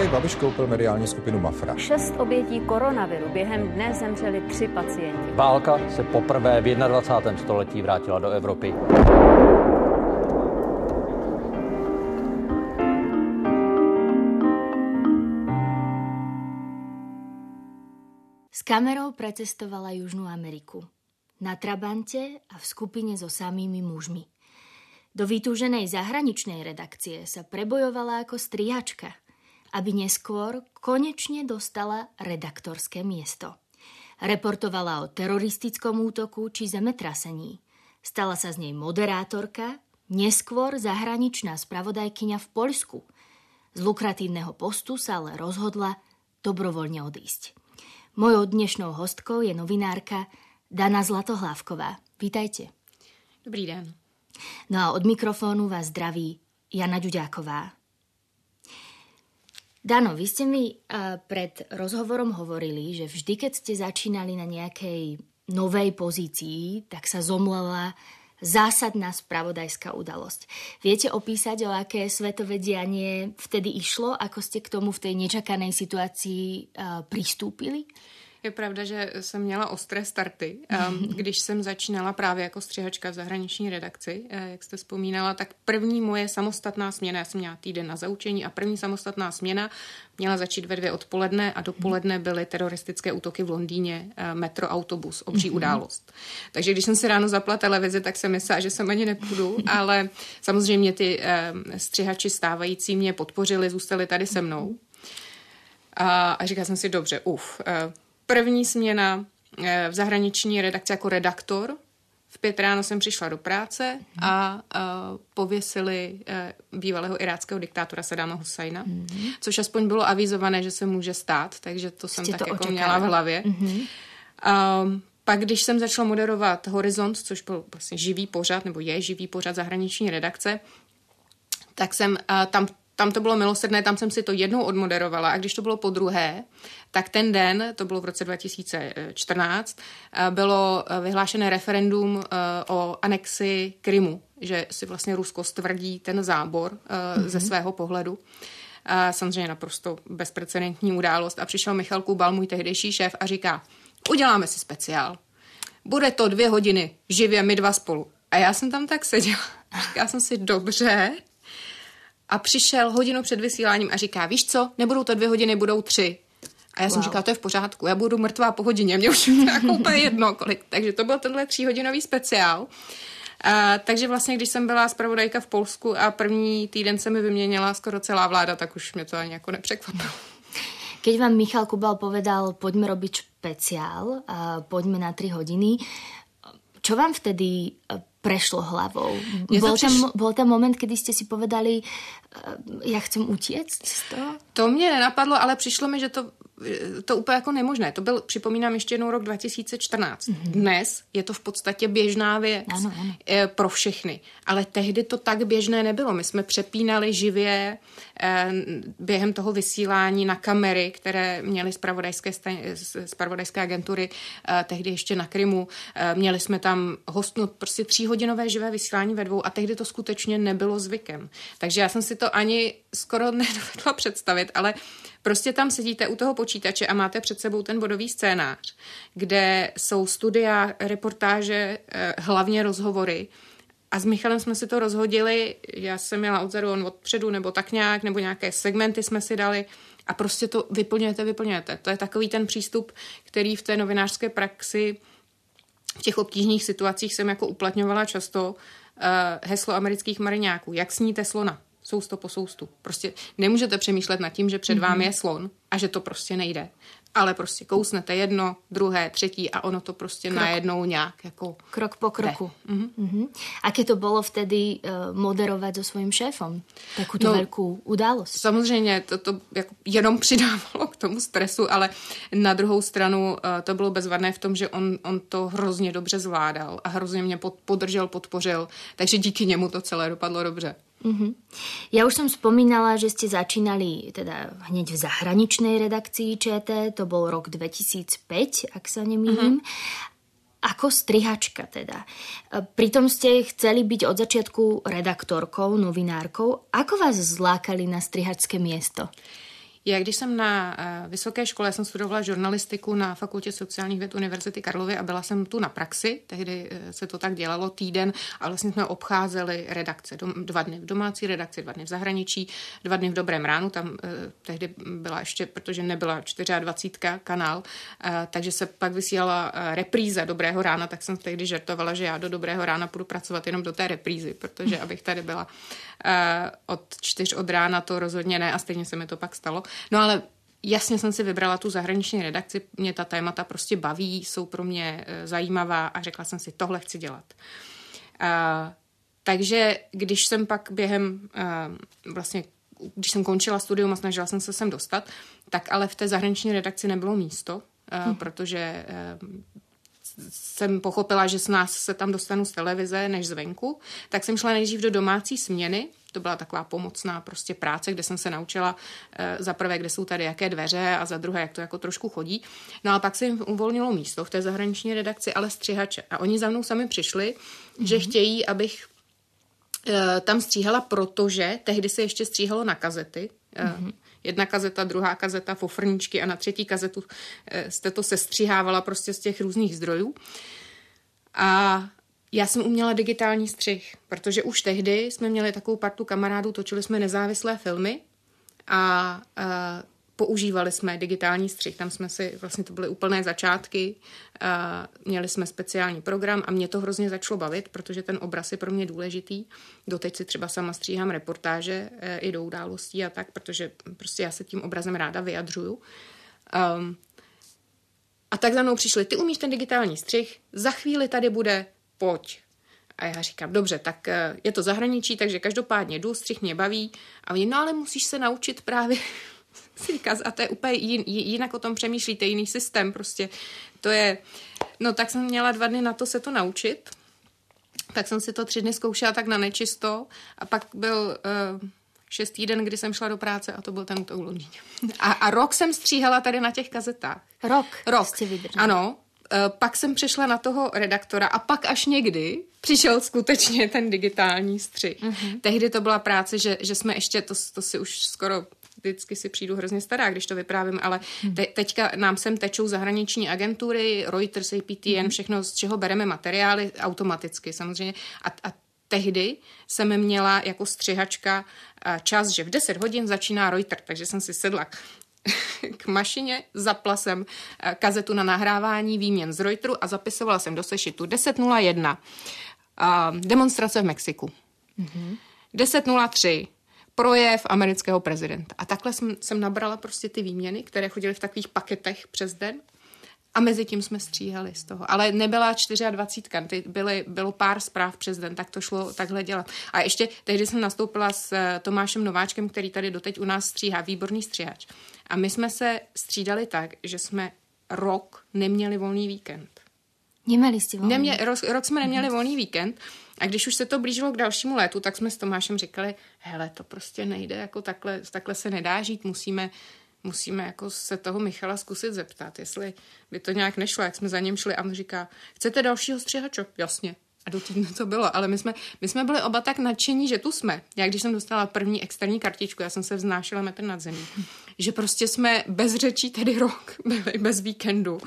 Andrej Babiš koupil mediální skupinu Mafra. Šest obětí koronaviru. Během dne zemřeli tři pacienti. Válka se poprvé v 21. století vrátila do Evropy. S kamerou precestovala Južnú Ameriku. Na Trabante a v skupine so samými mužmi. Do vytúženej zahraničnej redakcie sa prebojovala ako strihačka, aby neskôr konečne dostala redaktorské miesto. Reportovala o teroristickom útoku či zemetrasení. Stala sa z nej moderátorka, neskôr zahraničná spravodajkyňa v Poľsku. Z lukratívneho postu sa ale rozhodla dobrovoľne odísť. Mojou dnešnou hostkou je novinárka Dana Zlatohlávková. Vítajte. Dobrý den. No a od mikrofónu vás zdraví Jana Ďuďáková. Dano, vy ste mi uh, pred rozhovorom hovorili, že vždy, keď ste začínali na nejakej novej pozícii, tak sa zomlela zásadná spravodajská udalosť. Viete opísať, o aké svetové dianie vtedy išlo, ako ste k tomu v tej nečakanej situácii uh, pristúpili? Je pravda, že jsem měla ostré starty. Když jsem začínala právě jako střihačka v zahraniční redakci, eh, jak jste vzpomínala, tak první moje samostatná směna, já jsem měla týden na zaučení a první samostatná směna měla začít ve dvě odpoledne a dopoledne byly teroristické útoky v Londýně, eh, metro, autobus, obří mhm. událost. Takže když jsem si ráno zapla televizi, tak jsem myslela, že sem ani nepůjdu, ale samozřejmě ty eh, střihači stávající mě podpořili, zůstali tady se mnou. A, a říkala jsem si, dobře, uf, První směna eh, v zahraniční redakci jako redaktor. V pět ráno jsem přišla do práce a, a pověsili eh, bývalého iráckého diktátora Saddama Husajna, mm-hmm. což aspoň bylo avizované, že se může stát, takže to jsem Jste tak to jako měla v hlavě. Mm-hmm. A, pak, když jsem začala moderovat Horizont, což byl vlastně živý pořad, nebo je živý pořad zahraniční redakce, tak jsem a tam tam to bylo milosrdné, tam jsem si to jednou odmoderovala a když to bylo po druhé, tak ten den, to bylo v roce 2014, eh, bylo eh, vyhlášené referendum eh, o anexi Krymu, že si vlastně Rusko stvrdí ten zábor mm-hmm. ze svého pohledu. A samozřejmě naprosto bezprecedentní událost. A přišel Michal Kubal, můj tehdejší šéf, a říká, uděláme si speciál. Bude to dvě hodiny, živě my dva spolu. A já jsem tam tak seděla. Říkala jsem si, dobře, a přišel hodinu před vysíláním a říká, víš co, nebudou to dvě hodiny, budou tři. A já wow. jsem říkala, to je v pořádku, já budu mrtvá po hodině, mě už jako úplně jedno kolik. Takže to byl tenhle tříhodinový speciál. A, takže vlastně, když jsem byla zpravodajka v Polsku a první týden se mi vyměnila skoro celá vláda, tak už mě to ani jako nepřekvapilo. Keď vám Michal Kubal povedal, poďme robiť špeciál, a poďme na 3 hodiny, čo vám vtedy prešlo hlavou? Bol, přiš... tam, bol tam moment, kdy jste si povedali, já chcem utěct z toho? To mě nenapadlo, ale přišlo mi, že to to úplně jako nemožné. To byl, připomínám ještě jednou rok 2014. Mm-hmm. Dnes je to v podstatě běžná věc ano, ano. Eh, pro všechny. Ale tehdy to tak běžné nebylo. My jsme přepínali živě eh, během toho vysílání na kamery, které měly spravodajské, spravodajské agentury eh, tehdy ještě na Krymu. Měli jsme tam hostnout prostě tříhodinové živé vysílání ve dvou a tehdy to skutečně nebylo zvykem. Takže já jsem si to ani skoro nedovedla představit, ale Prostě tam sedíte u toho počítače a máte před sebou ten bodový scénář, kde jsou studia, reportáže, eh, hlavně rozhovory. A s Michalem jsme si to rozhodili, já jsem měla odzadu, on odpředu, nebo tak nějak, nebo nějaké segmenty jsme si dali a prostě to vyplňujete, vyplňujete. To je takový ten přístup, který v té novinářské praxi v těch obtížných situacích jsem jako uplatňovala často uh, heslo amerických mariňáků. Jak sníte slona? Sousto po soustu. Prostě nemůžete přemýšlet nad tím, že před mm-hmm. vámi je slon a že to prostě nejde. ale prostě kousnete jedno, druhé, třetí a ono to prostě krok. najednou nějak jako... Krok po kroku. Mm-hmm. Mm-hmm. Aké to bylo vtedy uh, moderovat so svým šéfem? Takovou no, velkou událost. Samozřejmě to, to jako jenom přidávalo k tomu stresu, ale na druhou stranu uh, to bylo bezvadné v tom, že on, on to hrozně dobře zvládal a hrozně mě pod, podržel, podpořil, takže díky němu to celé dopadlo dobře. Uh-huh. Ja už som spomínala, že ste začínali teda hneď v zahraničnej redakcii ČT, to bol rok 2005, ak sa nemýlim. Uh-huh. Ako strihačka teda. Pritom ste chceli byť od začiatku redaktorkou, novinárkou. Ako vás zlákali na strihačské miesto? Já když jsem na eh, vysoké škole, já jsem studovala žurnalistiku na Fakultě sociálních věd Univerzity Karlovy a byla jsem tu na praxi, tehdy eh, se to tak dělalo týden a vlastně jsme obcházeli redakce. Dva dny v domácí redakci, dva dny v zahraničí, dva dny v Dobrém ránu, tam eh, tehdy byla ještě, protože nebyla 24 kanál, takže se pak vysílala repríza Dobrého rána, tak jsem tehdy žertovala, že já do Dobrého rána půjdu pracovat jenom do té reprízy, protože abych tady byla od čtyř od rána, to rozhodně ne a stejně se mi to pak stalo. No ale jasně jsem si vybrala tu zahraniční redakci, mě ta témata prostě baví, jsou pro mě e, zajímavá a řekla jsem si, tohle chci dělat. Uh, takže když jsem pak během uh, vlastně když jsem končila studium a snažila jsem se sem dostat, tak ale v té zahraniční redakci nebylo místo, hmm. protože jsem pochopila, že s nás se tam dostanu z televize než zvenku, tak jsem šla nejdřív do domácí směny, to byla taková pomocná prostě práce, kde jsem se naučila e, za prvé, kde jsou tady jaké dveře a za druhé, jak to jako trošku chodí. No a pak se jim uvolnilo místo v té zahraniční redakci, ale střihače. A oni za mnou sami přišli, mm-hmm. že chtějí, abych e, tam stříhala, protože tehdy se ještě stříhalo na kazety. Mm-hmm jedna kazeta, druhá kazeta, fofrničky a na třetí kazetu jste to sestřihávala prostě z těch různých zdrojů. A já jsem uměla digitální střih, protože už tehdy jsme měli takovou partu kamarádů, točili jsme nezávislé filmy a, a používali jsme digitální střih. Tam jsme si, vlastně to byly úplné začátky, a měli jsme speciální program a mě to hrozně začalo bavit, protože ten obraz je pro mě důležitý. Doteď si třeba sama stříhám reportáže e, i do událostí a tak, protože prostě já se tím obrazem ráda vyjadřuju. Um, a tak za mnou přišli, ty umíš ten digitální střih, za chvíli tady bude pojď. A já říkám, dobře, tak eh, je to zahraničí, takže každopádně jdu, střih mě baví. A oni, no ale musíš se naučit právě říkat, a to je úplně jin, jinak o tom přemýšlíte, jiný systém prostě. To je, no tak jsem měla dva dny na to se to naučit. Tak jsem si to tři dny zkoušela tak na nečisto a pak byl uh, šestý den, kdy jsem šla do práce a to byl ten v Londýně. A, a rok jsem stříhala tady na těch kazetách. Rok? Rok. Ano, Eh, pak jsem přešla na toho redaktora a pak až někdy přišel skutečně ten digitální střih. Uh-huh. Tehdy to byla práce, že, že jsme ještě, to, to si už skoro vždycky si přijdu hrozně stará, když to vyprávím, ale mhm. te, teďka nám sem tečou zahraniční agentury, Reuters, APTN, mm. všechno, z čeho bereme materiály automaticky samozřejmě. A, a tehdy jsem měla jako střihačka eh, čas, že v 10 hodin začíná Reuters, takže jsem si sedla k mašině, zapla jsem eh, kazetu na nahrávání výměn z Reuteru a zapisovala jsem do sešitu 10.01 demonstrace v Mexiku. Mm-hmm. 10.03 projev amerického prezidenta. A takhle jsem, jsem nabrala prostě ty výměny, které chodily v takových paketech přes den a mezi tím jsme stříhali z toho. Ale nebyla 24, ty byly, bylo pár zpráv přes den, tak to šlo takhle dělat. A ještě tehdy jsem nastoupila s eh, Tomášem Nováčkem, který tady doteď u nás stříhá, výborný stříhač. A my jsme se střídali tak, že jsme rok neměli volný víkend. Neměli jste volný? Nemě, rok, rok jsme neměli mm-hmm. volný víkend a když už se to blížilo k dalšímu létu, tak jsme s Tomášem říkali, hele, to prostě nejde, jako takhle, takhle se nedá žít, musíme musíme jako se toho Michala zkusit zeptat, jestli by to nějak nešlo, jak jsme za ním šli a on říká, chcete dalšího střihačo? Jasně. A do to bylo, ale my jsme, my jsme byli oba tak nadšení, že tu jsme. Já když jsem dostala první externí kartičku, já jsem se vznášela metr nad zemí, že prostě jsme bez řečí tedy rok byli, bez víkendu.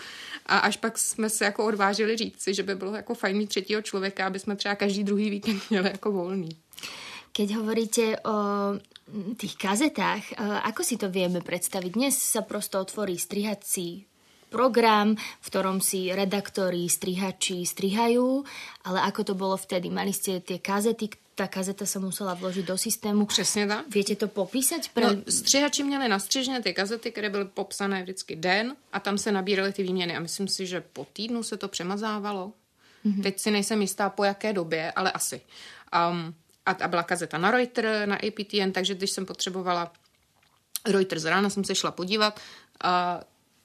A až pak jsme se jako odvážili říct si, že by bylo jako fajn mít třetího člověka, aby jsme třeba každý druhý víkend měli jako volný. Keď hovoríte o tých kazetách, e, ako si to vieme predstaviť? Dnes sa prosto otvorí strihací program, v ktorom si redaktori, strihači strihajú, ale ako to bolo vtedy? Mali ste tie kazety, ta kazeta se musela vložit do systému. Přesně tak. Víte to popísat? Pre... No, střihači měli nastřižené ty kazety, které byly popsané vždycky den a tam se nabíraly ty výměny a myslím si, že po týdnu se to přemazávalo. Mm-hmm. Teď si nejsem jistá po jaké době, ale asi. Um, a, a byla kazeta na Reuters, na APTN, takže když jsem potřebovala Reuters rána, jsem se šla podívat a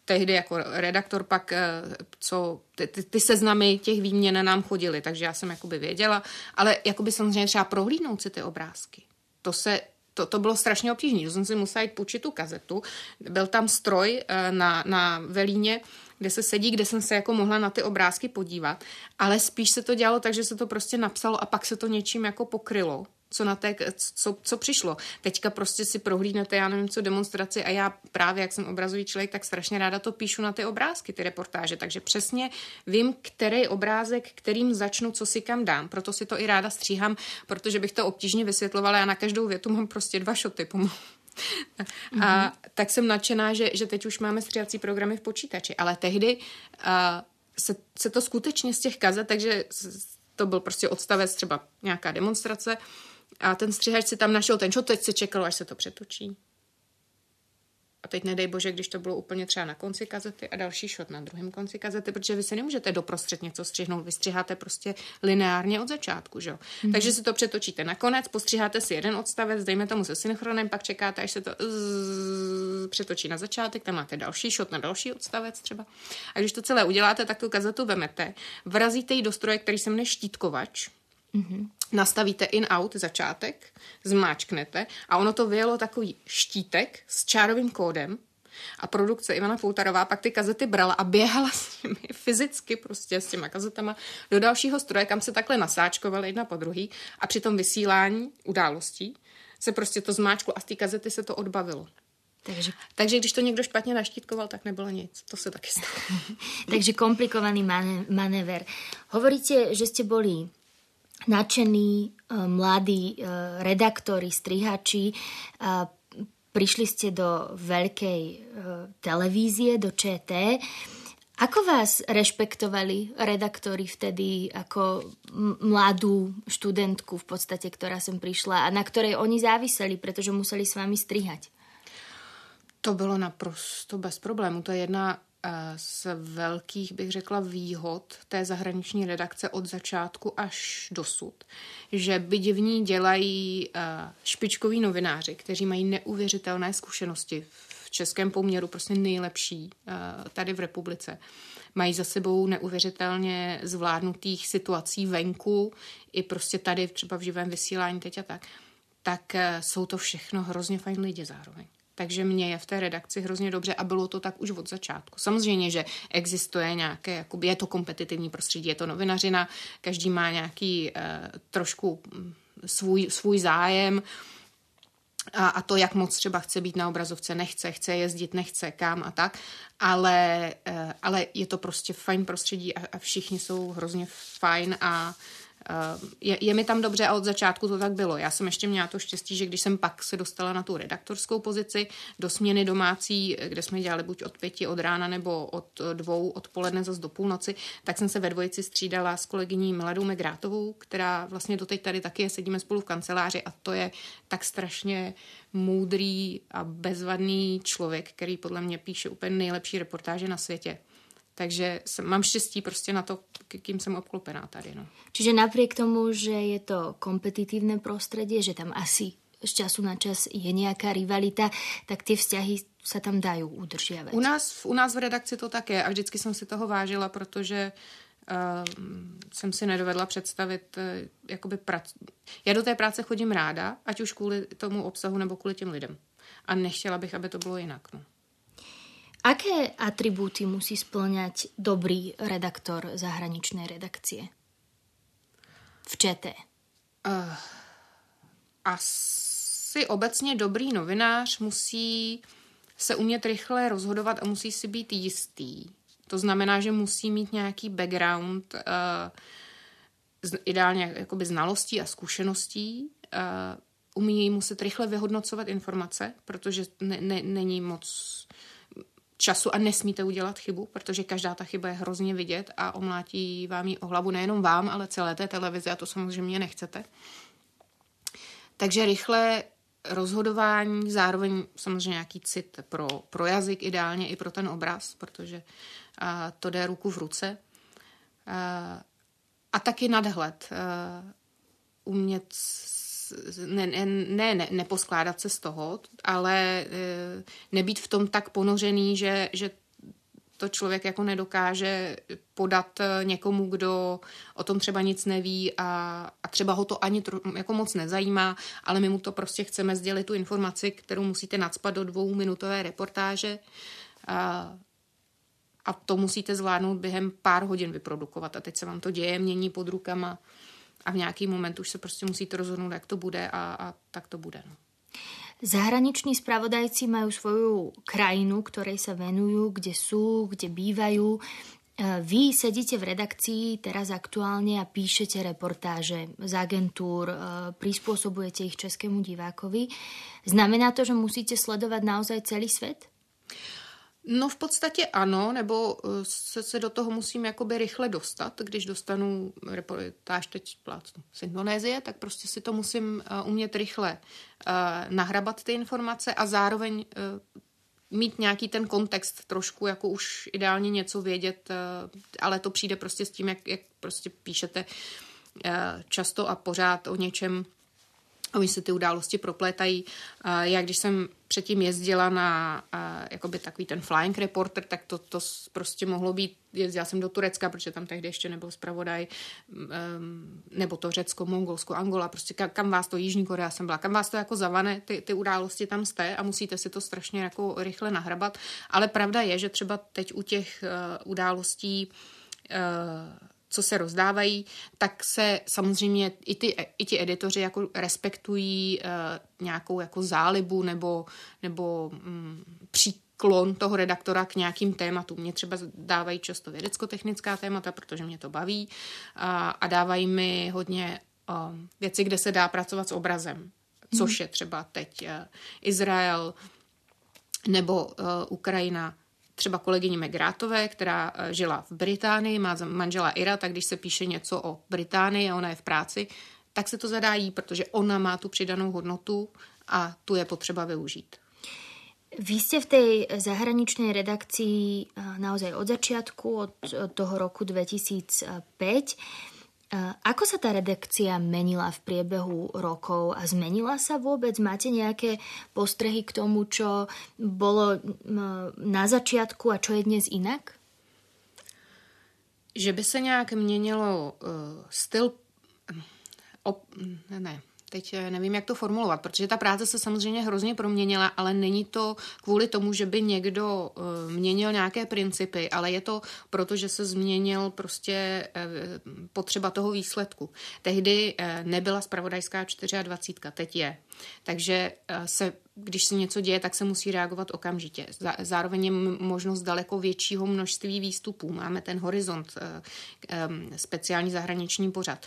tehdy jako redaktor pak, eh, co ty, ty, ty seznamy těch výměn nám chodily, takže já jsem jakoby věděla, ale jakoby samozřejmě třeba prohlídnout si ty obrázky. To se to, to bylo strašně obtížné. To jsem si musela jít půjčit tu kazetu. Byl tam stroj eh, na, na velíně, kde se sedí, kde jsem se jako mohla na ty obrázky podívat, ale spíš se to dělalo tak, že se to prostě napsalo a pak se to něčím jako pokrylo co, na té, co, co přišlo. Teďka prostě si prohlídnete, já nevím, co demonstraci a já právě, jak jsem obrazový člověk, tak strašně ráda to píšu na ty obrázky, ty reportáže, takže přesně vím, který obrázek, kterým začnu, co si kam dám, proto si to i ráda stříhám, protože bych to obtížně vysvětlovala, já na každou větu mám prostě dva šoty pomalu. A mm-hmm. tak jsem nadšená, že, že teď už máme stříhací programy v počítači, ale tehdy uh, se, se to skutečně z těch kazet, takže to byl prostě odstavec třeba nějaká demonstrace, a ten střihač si tam našel ten šot, teď se čekalo, až se to přetočí. A teď nedej bože, když to bylo úplně třeba na konci kazety a další šot na druhém konci kazety, protože vy si nemůžete doprostřed něco střihnout, vy střiháte prostě lineárně od začátku, že jo. Mm-hmm. Takže si to přetočíte na konec, postřiháte si jeden odstavec, dejme tomu se synchronem, pak čekáte, až se to zzz, přetočí na začátek, tam máte další šot na další odstavec třeba. A když to celé uděláte, tak tu kazetu vemete, vrazíte ji do stroje, který se jmenuje štítkovač, Mm-hmm. Nastavíte in-out začátek, zmáčknete a ono to vyjelo takový štítek s čárovým kódem a produkce Ivana Poutarová pak ty kazety brala a běhala s nimi fyzicky prostě s těma kazetama do dalšího stroje, kam se takhle nasáčkovaly jedna po druhý a při tom vysílání událostí se prostě to zmáčklo a z té kazety se to odbavilo. Takže, Takže když to někdo špatně naštítkoval, tak nebylo nic. To se taky stalo. Takže komplikovaný manéver. Hovoríte, že ste boli nadšení eh, mladí eh, redaktori, strihači. Prišli ste do veľkej eh, televízie, do ČT. Ako vás rešpektovali redaktori vtedy ako mladú študentku v podstate, ktorá sem prišla a na ktorej oni záviseli, pretože museli s vami strihať? To bylo naprosto bez problému. To je jedna z velkých, bych řekla, výhod té zahraniční redakce od začátku až dosud. Že byť v ní dělají špičkoví novináři, kteří mají neuvěřitelné zkušenosti v českém poměru, prostě nejlepší tady v republice. Mají za sebou neuvěřitelně zvládnutých situací venku, i prostě tady třeba v živém vysílání teď a tak. Tak jsou to všechno hrozně fajn lidi zároveň takže mě je v té redakci hrozně dobře a bylo to tak už od začátku. Samozřejmě, že existuje nějaké, jakoby je to kompetitivní prostředí, je to novinařina, každý má nějaký eh, trošku mm, svůj, svůj zájem, a, a to, jak moc třeba chce být na obrazovce, nechce, chce jezdit, nechce, kam a tak, ale, eh, ale je to prostě fajn prostředí a, a všichni jsou hrozně fajn a je, je mi tam dobře a od začátku to tak bylo. Já jsem ještě měla to štěstí, že když jsem pak se dostala na tu redaktorskou pozici do směny domácí, kde jsme dělali buď od pěti od rána nebo od dvou odpoledne zase do půlnoci, tak jsem se ve dvojici střídala s kolegyní Miladou Megrátovou, která vlastně doteď tady taky je, sedíme spolu v kanceláři a to je tak strašně moudrý a bezvadný člověk, který podle mě píše úplně nejlepší reportáže na světě. Takže jsem, mám štěstí prostě na to, kým jsem obklopená tady. No. Čiže napriek tomu, že je to kompetitívne prostredie, že tam asi z času na čas je nějaká rivalita, tak ty vzťahy se tam dají udržiavať. U nás, u nás v redakci to tak je a vždycky jsem si toho vážila, protože uh, jsem si nedovedla představit, uh, jakoby prac... Já do té práce chodím ráda, ať už kvůli tomu obsahu nebo kvůli těm lidem. A nechtěla bych, aby to bylo jinak. No. Aké atribúty musí splňať dobrý redaktor zahraničnej redakcie? V ČT. Uh, asi obecně dobrý novinář musí se umět rychle rozhodovat a musí si být jistý. To znamená, že musí mít nějaký background, uh, ideálně jakoby znalostí a zkušeností, uh, umí muset rychle vyhodnocovat informace, protože ne, ne, není moc času a nesmíte udělat chybu, protože každá ta chyba je hrozně vidět a omlátí vám ji o hlavu nejenom vám, ale celé té televizi a to samozřejmě nechcete. takže rychle rozhodování, zároveň samozřejmě nějaký cit pro, pro jazyk, ideálně i pro ten obraz, protože a, to jde ruku v ruce. A, a taky nadhled. A, umět ne, ne, ne, neposkládat se z toho, ale e, nebýt v tom tak ponořený, že, že to člověk jako nedokáže podat e, někomu, kdo o tom třeba nic neví a, a třeba ho to ani tro, jako moc nezajímá, ale my mu to prostě chceme sdělit tu informaci, kterou musíte nadspat do dvouminutové reportáže. A, a to musíte zvládnout během pár hodin vyprodukovat. A teď se vám to děje, mění pod rukama a v nějaký moment už se prostě musíte rozhodnout, jak to bude a, a tak to bude. No. Zahraniční spravodajci majú svoju krajinu, ktorej sa venujú, kde sú, kde bývajú. E, vy sedíte v redakcii teraz aktuálne a píšete reportáže z agentúr, e, prispôsobujete ich českému divákovi. Znamená to, že musíte sledovať naozaj celý svet? No v podstatě ano, nebo eh, se, se do toho musím jakoby rychle dostat, když dostanu reportáž teď plácnu z Indonésie, tak prostě si to musím uh, umět rychle uh, nahrabat ty informace a zároveň uh, mít nějaký ten kontext trošku, jako už ideálně něco vědět, ale to přijde prostě s tím, jak, jak prostě píšete často a pořád o něčem, Oni se ty události proplétají. Já když jsem předtím jezdila na jakoby takový ten flying reporter, tak to, to prostě mohlo být, jezdila jsem do Turecka, protože tam tehdy ještě nebyl zpravodaj, nebo to Řecko, Mongolsko, Angola, prostě kam vás to, Jižní Korea jsem byla, kam vás to jako zavane, ty, ty události tam jste a musíte si to strašně jako rychle nahrabat. Ale pravda je, že třeba teď u těch uh, událostí uh, co se rozdávají, tak se samozřejmě i, ty, i ti editoři jako respektují uh, nějakou jako zálibu nebo, nebo um, příklon toho redaktora k nějakým tématům. Mě třeba dávají často vědecko-technická témata, protože mě to baví a, a dávají mi hodně uh, věci, kde se dá pracovat s obrazem, což hmm. je třeba teď uh, Izrael nebo uh, Ukrajina třeba kolegyni Megrátové, která eh, žila v Británii, má manžela Ira, tak když se píše něco o Británii a ona je v práci, tak se to zadá jí, protože ona má tu přidanou hodnotu a tu je potřeba využít. Vy ste v tej zahraničnej redakcii eh, naozaj od začiatku, od toho roku 2005. Ako sa tá redakcia menila v priebehu rokov a zmenila sa vôbec? Máte nejaké postrehy k tomu, čo bolo na začiatku a čo je dnes inak? Že by se nějak měnilo uh, styl... Op, ne, teď eh, nevím, jak to formulovat, protože ta práce se samozřejmě hrozně proměnila, ale není to kvůli tomu, že by někdo uh, měnil nějaké principy, ale je to proto, že se změnil prostě uh, potřeba toho výsledku. Tehdy nebyla spravodajská 24, teď je. Takže se když se něco děje, tak se musí reagovat okamžitě. Zároveň je možnost daleko většího množství výstupů. Máme ten horizont, speciální zahraniční pořad.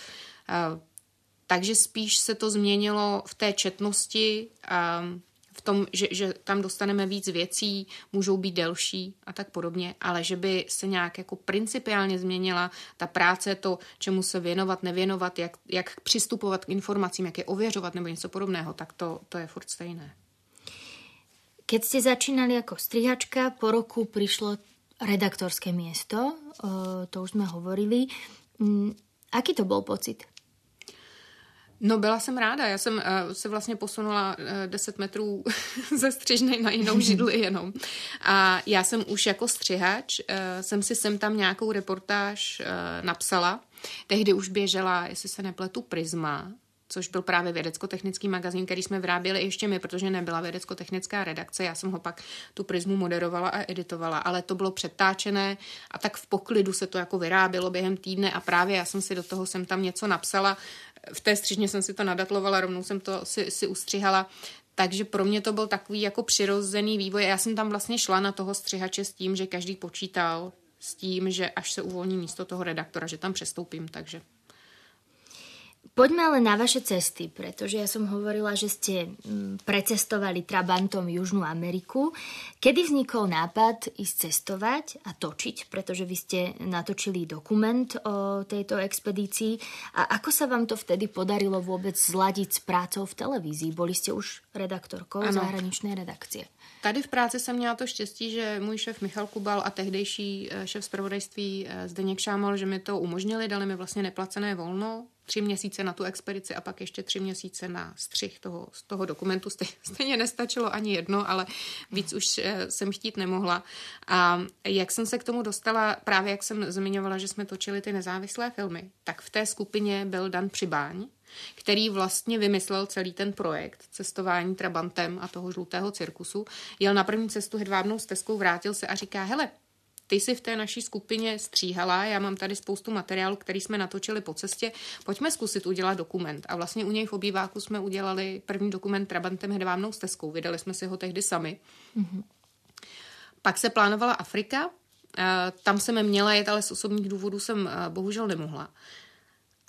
Takže spíš se to změnilo v té četnosti, a v tom, že, že tam dostaneme víc věcí, můžou být delší a tak podobně, ale že by se nějak jako principiálně změnila ta práce, to, čemu se věnovat, nevěnovat, jak, jak přistupovat k informacím, jak je ověřovat nebo něco podobného, tak to, to je furt stejné. Keď ste začínali ako strihačka, po roku prišlo redaktorské miesto, to už sme hovorili. Mm, aký to bol pocit? No byla jsem ráda, já jsem uh, se vlastně posunula uh, 10 metrů ze střižny na jinou židli jenom. A já jsem už jako střihač, uh, jsem si sem tam nějakou reportáž uh, napsala. Tehdy už běžela, jestli se nepletu, Prisma, což byl právě vědecko-technický magazín, který jsme vyráběli ještě my, protože nebyla vědecko-technická redakce. Já jsem ho pak tu prismu moderovala a editovala, ale to bylo přetáčené a tak v poklidu se to jako vyrábělo během týdne a právě já jsem si do toho jsem tam něco napsala v té střižně jsem si to nadatlovala, rovnou jsem to si, si ustřihala, takže pro mě to byl takový jako přirozený vývoj. Já jsem tam vlastně šla na toho střihače s tím, že každý počítal s tím, že až se uvolní místo toho redaktora, že tam přestoupím, takže Poďme ale na vaše cesty, pretože ja som hovorila, že ste mm, precestovali Trabantom Južnú Ameriku. Kedy vznikol nápad ísť cestovať a točiť, pretože vy ste natočili dokument o tejto expedícii a ako sa vám to vtedy podarilo vôbec zladiť s prácou v televízii? Boli ste už redaktorkou ano. zahraničné redakcie. Tady v práci jsem měla to štěstí, že můj šéf Michal Kubal a tehdejší eh, šéf zpravodajství eh, Zdeněk Šámal, že mi to umožnili, dali mi vlastně neplacené volno, tři měsíce na tu expedici a pak ještě tři měsíce na střih toho, z toho dokumentu. Stejně nestačilo ani jedno, ale víc už eh, jsem chtít nemohla. A jak jsem se k tomu dostala, právě jak jsem zmiňovala, že jsme točili ty nezávislé filmy, tak v té skupině byl Dan Přibáň, který vlastně vymyslel celý ten projekt cestování Trabantem a toho žlutého cirkusu. Jel na první cestu hedvábnou stezkou, vrátil se a říká, hele, ty jsi v té naší skupině stříhala, já mám tady spoustu materiálu, který jsme natočili po cestě, pojďme zkusit udělat dokument. A vlastně u něj v obýváku jsme udělali první dokument Trabantem hedvábnou stezkou, vydali jsme si ho tehdy sami. Mm-hmm. Pak se plánovala Afrika, tam jsem měla jet, ale z osobních důvodů jsem bohužel nemohla.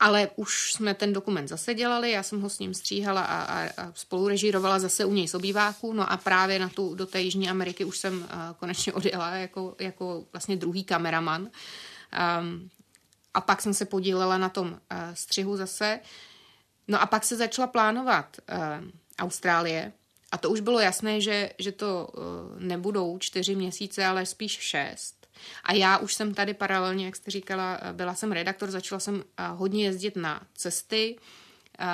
Ale už jsme ten dokument zase dělali, já jsem ho s ním stříhala a, a, a spolu režírovala zase u něj z obýváků, no a právě na tu, do té Jižní Ameriky už jsem uh, konečně odjela jako, jako vlastně druhý kameraman. Um, a pak jsem se podílela na tom uh, střihu zase. No a pak se začala plánovat uh, Austrálie, a to už bylo jasné, že, že to uh, nebudou čtyři měsíce, ale spíš šest. A já už jsem tady paralelně, jak jste říkala, byla jsem redaktor, začala jsem eh, hodně jezdit na cesty, eh,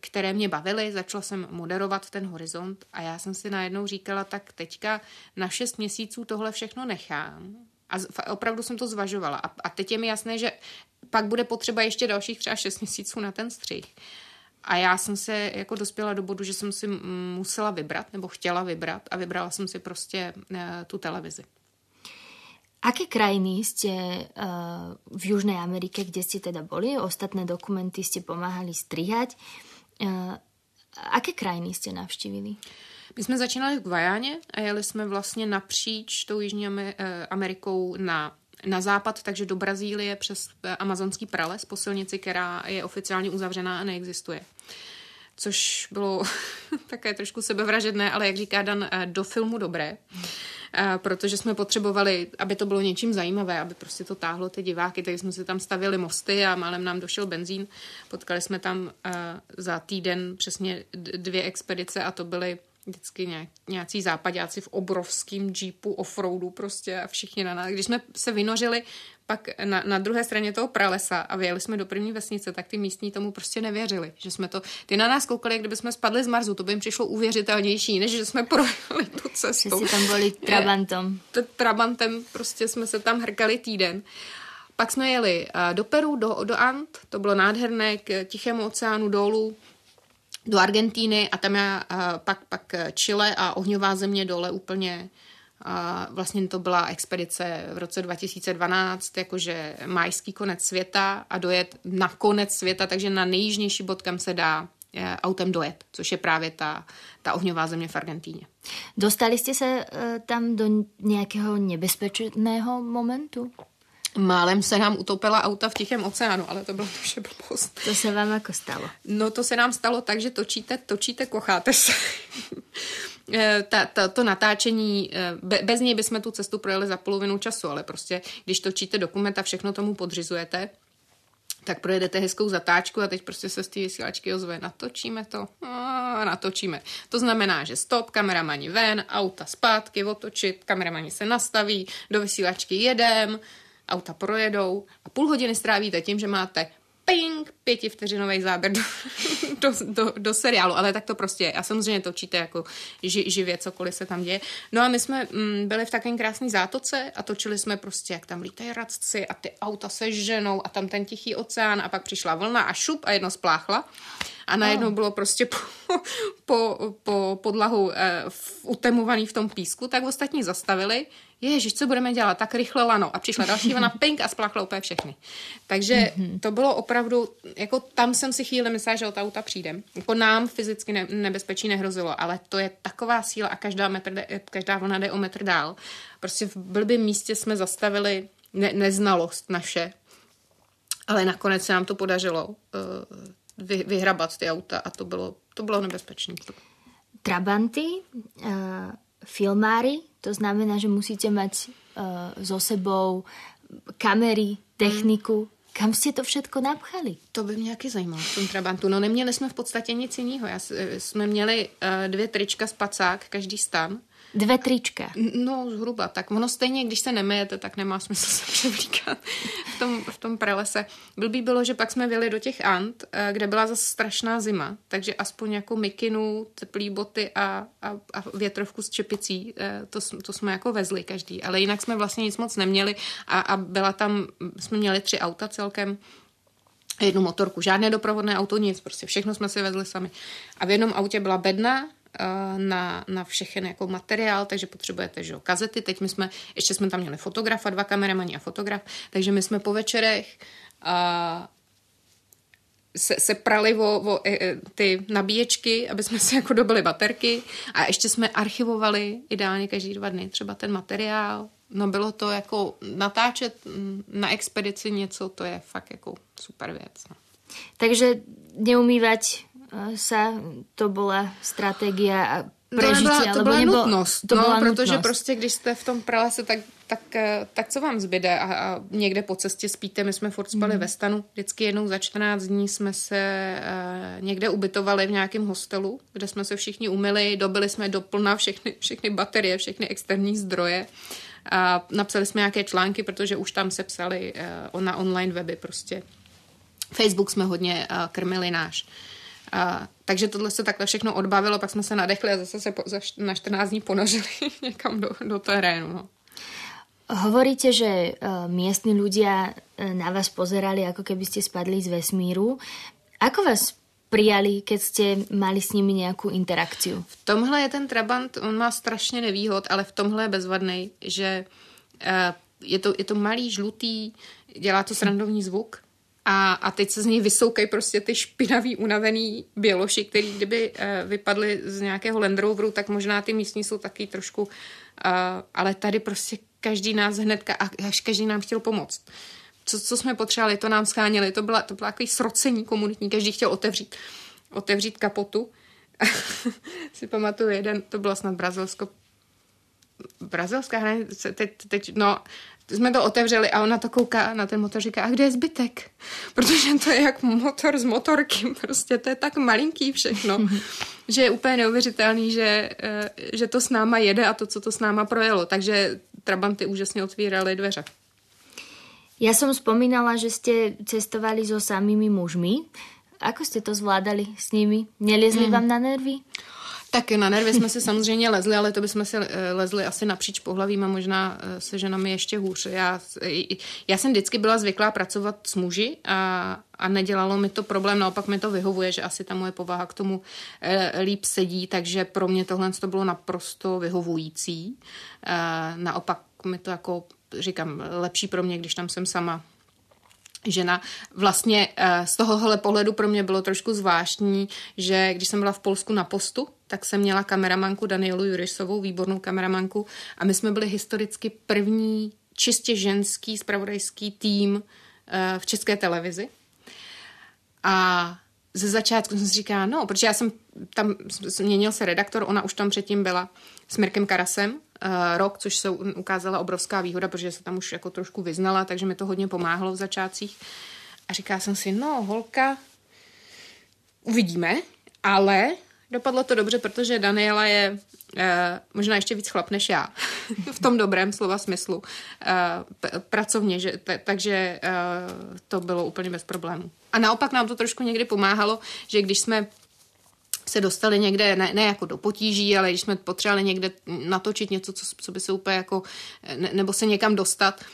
které mě bavily, začala jsem moderovat ten horizont a já jsem si najednou říkala, tak teďka na šest měsíců tohle všechno nechám. A opravdu jsem to zvažovala. A, teď je mi jasné, že pak bude potřeba ještě dalších třeba šest měsíců na ten střih. A já jsem se jako dospěla do bodu, že jsem si musela vybrat, nebo chtěla vybrat a vybrala jsem si prostě eh, tu televizi. Aké krajiny ste uh, v Južnej Amerike, kde ste teda boli? Ostatné dokumenty ste pomáhali strihať. Uh, aké krajiny ste navštívili? My jsme začínali v Guajáně a jeli jsme vlastně napříč tou Jižní eh, Amerikou na, na západ, takže do Brazílie přes amazonský prales po silnici, která je oficiálně uzavřená a neexistuje. Což bylo také trošku sebevražedné, ale jak říká Dan, do filmu dobré. Hmm protože jsme potřebovali, aby to bylo něčím zajímavé, aby prostě to táhlo ty diváky, takže jsme si tam stavili mosty a málem nám došel benzín. Potkali jsme tam za týden přesně dvě expedice a to byly vždycky nějací západáci v obrovském jeepu offroadu prostě a všichni na nás. Když jsme se vynořili pak na, na druhé straně toho pralesa a vyjeli jsme do první vesnice, tak ty místní tomu prostě nevěřili, že jsme to, ty na nás koukali, jak kdyby jsme spadli z Marsu, to by jim přišlo uvěřitelnější, než že jsme projeli tu cestu. Že tam byli Trabantem. Trabantem prostě jsme se tam hrkali týden. Pak jsme jeli do Peru, do, do Ant, to bylo nádherné, k Tichému oceánu dolů, do Argentíny a tam je pak, pak Chile a ohňová země dole úplně a vlastně to byla expedice v roce 2012, jakože majský konec světa a dojet na konec světa, takže na nejjižnější bod, kam se dá e, autem dojet, což je právě ta, ta ohňová země v Argentíně. Dostali jste se uh, tam do nějakého nebezpečného momentu? Málem se nám utopila auta v Tichém oceánu, ale to bylo vše blbost. To se vám jako stalo? No to se nám stalo tak, že točíte, točíte, kocháte se. Eh, ta, ta, to natáčení, eh, bez něj bychom tu cestu projeli za polovinu času, ale prostě, když točíte dokument a všechno tomu podřizujete, tak projedete hezkou zatáčku a teď prostě se z té vysílačky ozve, natočíme to, a natočíme. To znamená, že stop, kameramani ven, auta zpátky, otočit, kameramani se nastaví, do vysílačky jedem, auta projedou a půl hodiny strávíte tím, že máte ping, pětivteřinový záběr do, do, do, do seriálu, ale tak to prostě je. A samozřejmě točíte jako ži, živě, cokoliv se tam děje. No a my jsme mm, byli v takové krásné zátoce a točili jsme prostě, jak tam lítají radci a ty auta se ženou a tam ten tichý oceán a pak přišla vlna a šup a jedno spláchla a najednou bylo prostě po, po, po podlahu eh, utemovaný v tom písku, tak ostatní zastavili, ježiš, co budeme dělat, tak rychle lano. A přišla další vlna, pink a spláchla úplně všechny. Takže mm-hmm. to bylo opravdu, jako tam jsem si chvíli myslela, že od auta přijdem. Jako nám fyzicky ne, nebezpečí nehrozilo, ale to je taková síla a každá, metr, každá vlna jde o metr dál. Prostě v blbém místě jsme zastavili ne, neznalost naše Ale nakonec se nám to podařilo uh, vy, vyhrabat ty auta a to bylo, to bylo nebezpečné. Trabanty, uh, filmáry, to znamená, že musíte mať uh, so sebou kamery, techniku. Hmm. Kam jste to všetko napchali? To by mě jaký zajímalo v tom Trabantu. No neměli jsme v podstatě nic jiného. Já, jsme měli uh, dvě trička spacák, každý stan. Dvě trička. No, zhruba. Tak ono stejně, když se nemejete, tak nemá smysl se převlíkat v tom, v tom prelese. Blbý bylo, že pak jsme vyli do těch Ant, eh, kde byla zase strašná zima, takže aspoň jako mikinu, teplý boty a, a, a větrovku s čepicí, eh, to, to jsme jako vezli každý. Ale jinak jsme vlastně nic moc neměli a, a byla tam, jsme měli tři auta celkem, jednu motorku, žádné doprovodné auto, nic, prostě všechno jsme si vezli sami. A v jednom autě byla bedna, na, na všechen jako materiál, takže potřebujete že, kazety. Teď my jsme, ještě jsme tam měli fotografa, dva kameramani a fotograf, takže my jsme po večerech a se, se prali o, o e, ty nabíječky, aby jsme si jako dobili baterky a ještě jsme archivovali ideálně každý dva dny třeba ten materiál. No bylo to jako natáčet na expedici něco, to je fakt jako super věc. No. Takže neumývať sa, to byla strategie a prežitia, to byla, to byla nebo nutnost, to no, byla protože nutnost. prostě, když jste v tom pralese, tak, tak, eh, tak co vám zbyde a, a někde po cestě spíte, my jsme furt spali mm. ve stanu, vždycky jednou za 14 dní jsme se uh, někde ubytovali v nějakém hostelu, kde jsme se všichni umyli, dobili jsme doplna všechny, všechny baterie, všechny externí zdroje a napsali jsme nějaké články, protože už tam se psali uh, na online weby prostě. Facebook jsme hodně uh, krmili náš. A, takže tohle se takhle všechno odbavilo, pak jsme se nadechli a zase se po, za, na 14 dní ponožili někam do, do terénu. No. Hovoríte, že uh, miestni ľudia uh, na vás pozerali, ako keby ste spadli z vesmíru. Ako vás prijali, keď ste mali s nimi nějakou interakciu? V tomhle je ten Trabant, on má strašně nevýhod, ale v tomhle je bezvadný, že uh, je, to, je to malý, žlutý, dělá to srandovní zvuk, a, a teď se z něj vysoukají prostě ty špinavý, unavený běloši, který kdyby uh, vypadly z nějakého Land Roveru, tak možná ty místní jsou taky trošku, uh, ale tady prostě každý nás hnedka, až každý nám chtěl pomoct. Co, co jsme potřebovali, to nám schánili, to byla, to byla takový srocení komunitní, každý chtěl otevřít, otevřít kapotu. si pamatuju jeden, to bylo snad Brazilsko, brazilská hranice, teď, teď, no, jsme to otevřeli a ona to kouká na ten motor, říká, a kde je zbytek? Protože to je jak motor z motorky, prostě to je tak malinký všechno, že je úplně neuvěřitelný, že, eh, že to s náma jede a to, co to s náma projelo. Takže Trabanty úžasně otvíraly dveře. Já jsem vzpomínala, že jste cestovali so samými mužmi. Ako jste to zvládali s nimi? Nelezli hmm. vám na nervy? Tak na nervy jsme se samozřejmě lezli, ale to bychom se eh, lezli asi napříč pohlavím a možná eh, se ženami ještě hůř. Já, já jsem vždycky byla zvyklá pracovat s muži a, a nedělalo mi to problém, naopak mi to vyhovuje, že asi ta moje povaha k tomu e, líp sedí, takže pro mě tohle to bylo naprosto vyhovující. Naopak mi to jako říkám, lepší pro mě, když tam jsem sama žena. Vlastně z tohohle pohledu pro mě bylo trošku zvláštní, že když jsem byla v Polsku na postu, tak jsem měla kameramanku Danielu Jurisovou, výbornou kameramanku a my jsme byli historicky první čistě ženský spravodajský tým eh, v české televizi. A ze začátku jsem si říkala, no, protože já jsem tam, změnil se redaktor, ona už tam předtím byla s Mirkem Karasem, rok, což se ukázala obrovská výhoda, protože se tam už jako trošku vyznala, takže mi to hodně pomáhlo v začátcích. A říkala jsem si, no, holka, uvidíme, ale Dopadlo to dobře, protože Daniela je eh, možná ještě víc chlap než já, v tom dobrém slova smyslu, eh, p- pracovně, že, t- takže eh, to bylo úplně bez problémů. A naopak nám to trošku někdy pomáhalo, že když jsme se dostali někde, ne, ne jako do potíží, ale když jsme potřebovali někde natočit něco, co, co by se úplně jako, ne, nebo se někam dostat,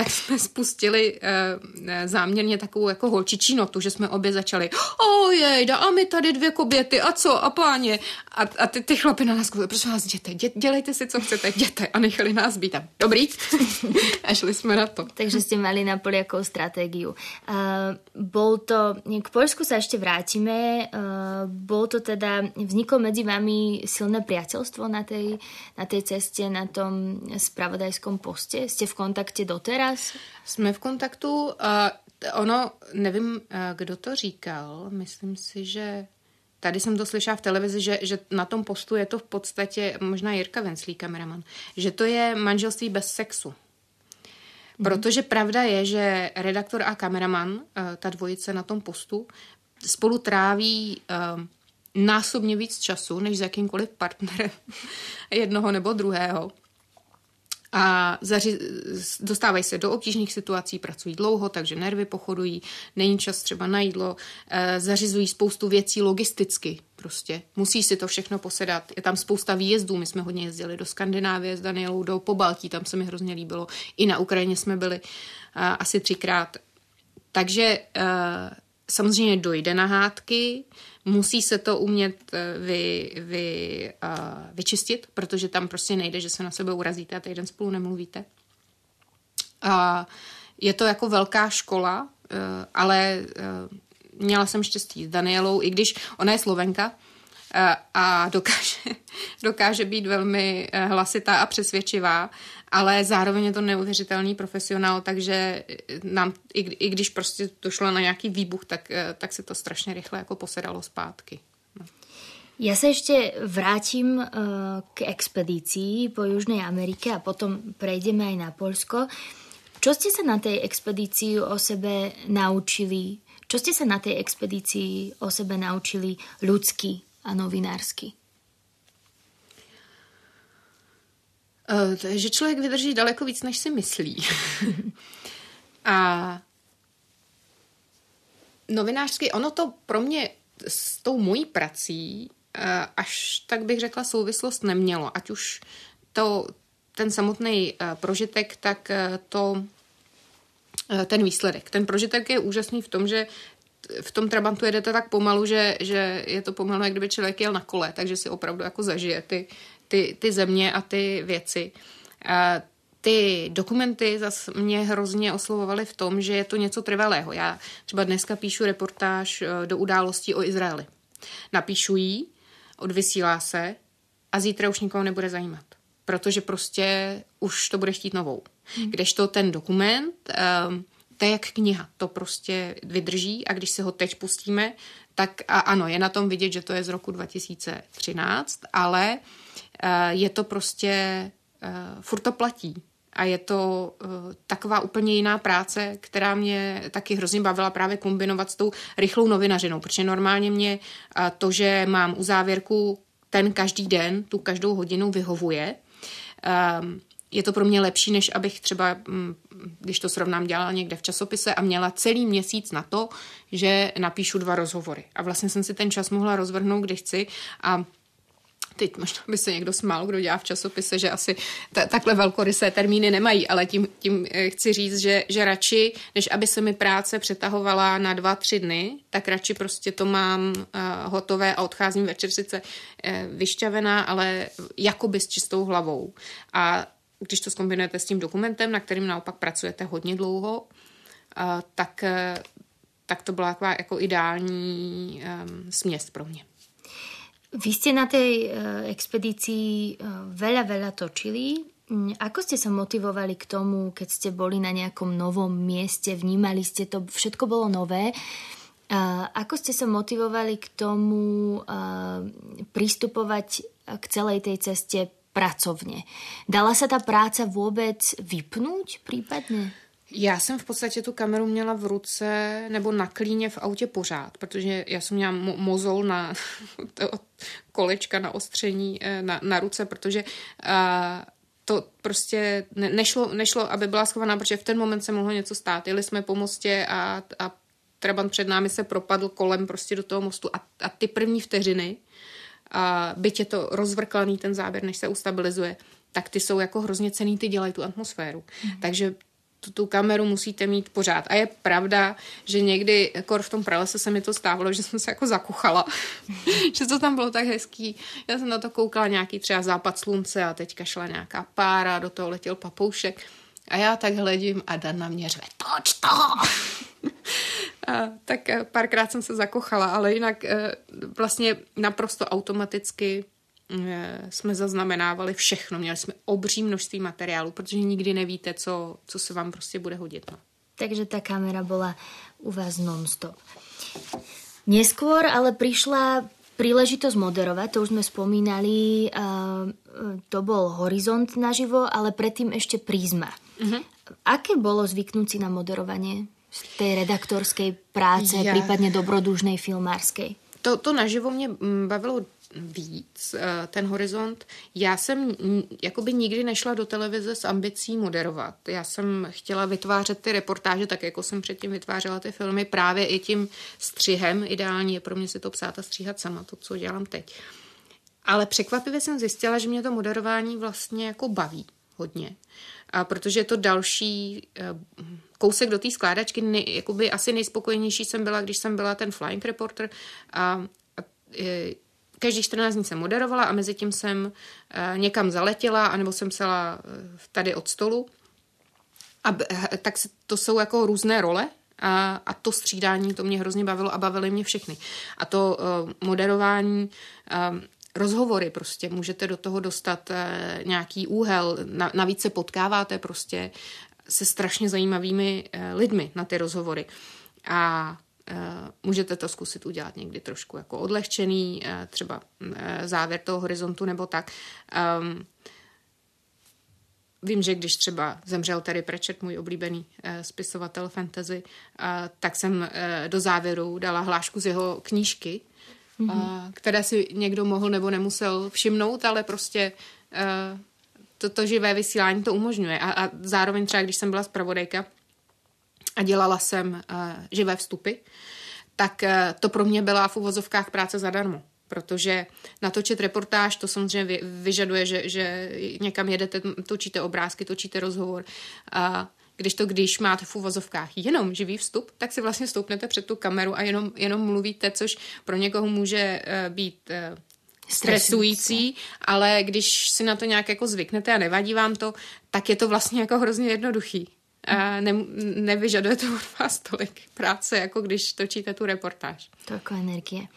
tak jsme spustili uh, záměrně takovou jako holčičí notu, že jsme obě začali, ojej, a my tady dvě koběty, a co, a páně. A, a ty, ty chlapy na nás koukali, prosím vás, jděte, dě, dělejte si, co chcete, jděte. A nechali nás být tam. Dobrý? a šli jsme na to. Takže ste mali na Poliakov stratégiu. Uh, bol to, k Polsku sa ešte vrátime, uh, bol to teda, vzniklo medzi vami silné priateľstvo na tej, na tej ceste, na tom spravodajskom poste? Ste v kontakte doteraz? Jsme v kontaktu. Uh, ono, nevím, uh, kdo to říkal, myslím si, že Tady jsem to slyšela v televizi, že, že na tom postu je to v podstatě, možná Jirka Venclý, kameraman, že to je manželství bez sexu. Mm. Protože pravda je, že redaktor a kameraman, ta dvojice na tom postu, spolu tráví násobně víc času, než s jakýmkoliv partnerem jednoho nebo druhého a zaři- dostávají se do obtížných situací, pracují dlouho, takže nervy pochodují, není čas třeba na jídlo, e, zařizují spoustu věcí logisticky prostě. Musí si to všechno posedat. Je tam spousta výjezdů, my jsme hodně jezdili do Skandinávie s Danielou, do Pobaltí, tam se mi hrozně líbilo. I na Ukrajině jsme byli e, asi třikrát. Takže e, samozřejmě dojde na hádky, musí se to umět eh, vy, vy, uh, vyčistit, protože tam prostě nejde, že se na sebe urazíte a týden spolu nemluvíte. Uh, je to jako velká škola, uh, ale uh, měla jsem štěstí s Danielou, i když ona je slovenka, a dokáže, dokáže být velmi hlasitá a přesvědčivá, ale zároveň je to neuvěřitelný profesionál, takže nám, i, i když prostě došlo na nějaký výbuch, tak, tak se to strašně rychle jako posedalo zpátky. No. Ja sa ešte vrátim uh, k expedícii po Južnej Amerike a potom prejdeme aj na Polsko. Čo ste sa na tej expedícii o sebe naučili? Čo ste sa na tej expedícii o sebe naučili ľudsky a novinársky? Že člověk vydrží daleko víc, než si myslí. a novinářsky, ono to pro mě s tou mojí prací uh, až tak bych řekla souvislost nemělo. Ať už to, ten samotný uh, prožitek, tak to ten výsledek. Ten prožitek je úžasný v tom, že v tom Trabantu jedete tak pomalu, že, že je to pomalu, jak kdyby člověk jel na kole, takže si opravdu jako zažije ty, ty, ty země a ty věci. A ty dokumenty zase mě hrozně oslovovaly v tom, že je to něco trvalého. Já třeba dneska píšu reportáž eh, do událostí o Izraeli. Napíšu ji, odvysílá se a zítra už nikoho nebude zajímat. Protože prostě už to bude chtít novou. Hmm. Kdežto ten dokument um, to je jak kniha, to prostě vydrží a když se ho teď pustíme, tak a ano, je na tom vidět, že to je z roku 2013, ale uh, je to prostě, uh, furt to platí. A je to uh, taková úplně jiná práce, která mě taky hrozně bavila právě kombinovat s tou rychlou novinařinou, protože normálně mě to, že mám u závěrku ten každý den, tu každou hodinu vyhovuje. Um, je to pro mě lepší, než abych třeba, mm, když to srovnám, dělala někde v časopise a měla celý měsíc na to, že napíšu dva rozhovory. A vlastně jsem si ten čas mohla rozvrhnout, kdy chci a teď možná by se někdo smál, kdo dělá v časopise, že asi t- takhle velkorysé termíny nemají, ale tím, tím eh, chci říct, že, že radši, než aby se mi práce přetahovala na dva, tři dny, tak radši prostě to mám uh, hotové a odcházím večer sice uh, vyšťavená, ale jakoby s čistou hlavou. A když to zkombinujete s tím dokumentem, na kterým naopak pracujete hodně dlouho, tak, e, tak to byla taková jako ideální um, směs pro mě. Vy ste na tej uh, expedícii uh, veľa, veľa točili. Mm, ako ste sa motivovali k tomu, keď ste boli na nejakom novom mieste, vnímali ste to, všetko bolo nové. Uh, ako ste sa motivovali k tomu pristupovať k celej tej ceste pracovně. Dala se ta práce vůbec vypnout případně? Já jsem v podstatě tu kameru měla v ruce nebo na klíně v autě pořád, protože já jsem měla mo- mozol na kolečka na ostření eh, na, na ruce, protože uh, to prostě ne, nešlo, nešlo, aby byla schovaná, protože v ten moment se mohlo něco stát. Jeli jsme po mostě a, a Trabant před námi se propadl kolem prostě do toho mostu a, a ty první vteřiny a byť je to rozvrklaný ten záběr, než se ustabilizuje, tak ty jsou jako hrozně cený, ty dělají tu atmosféru. Mm. Takže tu, tu kameru musíte mít pořád. A je pravda, že někdy, kor v tom pralese se mi to stávalo, že jsem se jako zakuchala. že to tam bylo tak hezký. Já jsem na to koukala nějaký třeba západ slunce a teďka šla nějaká pára, do toho letěl papoušek. A já tak hledím a Dan na mě řve, toč to! a, tak eh, párkrát jsem se zakochala, ale jinak eh, vlastně naprosto automaticky jsme zaznamenávali všechno. Měli jsme obří množství materiálu, protože nikdy nevíte, co, co se vám prostě bude hodit. No. Takže ta kamera byla u vás non-stop. Neskôr ale prišla príležitosť moderovať, to už sme spomínali, to bol Horizont naživo, ale predtým ešte Prízma. Uh-huh. Aké bolo zvyknúť si na moderovanie z tej redaktorskej práce, ja. prípadne dobrodružnej filmárskej? To, to naživo mě mm, bavilo víc, eh, ten horizont. Já jsem jakoby nikdy nešla do televize s ambicí moderovat. Já jsem chtěla vytvářet ty reportáže tak, jako jsem předtím vytvářela ty filmy, právě i tím střihem. Ideální je pro mě si to psát a stříhat sama, to, co dělám teď. Ale překvapivě jsem zjistila, že mě to moderování vlastně jako baví hodně. A protože je to další eh, kousek do té skládačky, nej, jakoby asi nejspokojenější jsem byla, když jsem byla ten flying reporter a, a eh, každý 14 dní jsem moderovala a mezi tím jsem uh, někam zaletěla, anebo jsem psala uh, tady od stolu. A tak to jsou jako různé role a, a to střídání, to mě hrozně bavilo a bavily mě všechny. A to uh, moderování, uh, rozhovory prostě, můžete do toho dostat uh, nějaký úhel, na, navíc se potkáváte prostě se strašně zajímavými uh, lidmi na ty rozhovory. A Eh, můžete to zkusit udělat někdy trošku jako odlehčený, eh, třeba eh, závěr toho horizontu nebo tak. Um, Vím, že když třeba zemřel Terry Pratchett, můj oblíbený spisovatel fantasy, tak jsem do závěru dala hlášku z jeho knížky, mm-hmm. které si někdo mohl nebo nemusel všimnout, ale prostě toto živé vysílání to umožňuje. A, a zároveň třeba, když jsem byla zpravodajka, a dělala jsem uh, živé vstupy, tak uh, to pro mě byla v uvozovkách práce zadarmo protože natočit reportáž, to samozřejmě vyžaduje, že, že někam jedete, točíte obrázky, točíte rozhovor. A když to, když máte v uvozovkách jenom živý vstup, tak si vlastně stoupnete před tu kameru a jenom, jenom mluvíte, což pro někoho může uh, být stresující, ale když si na to nějak jako zvyknete a nevadí vám to, tak je to vlastně jako hrozně jednoduchý ne, nevyžaduje to od vás tolik práce, jako když točíte tu reportáž. Toľko energie.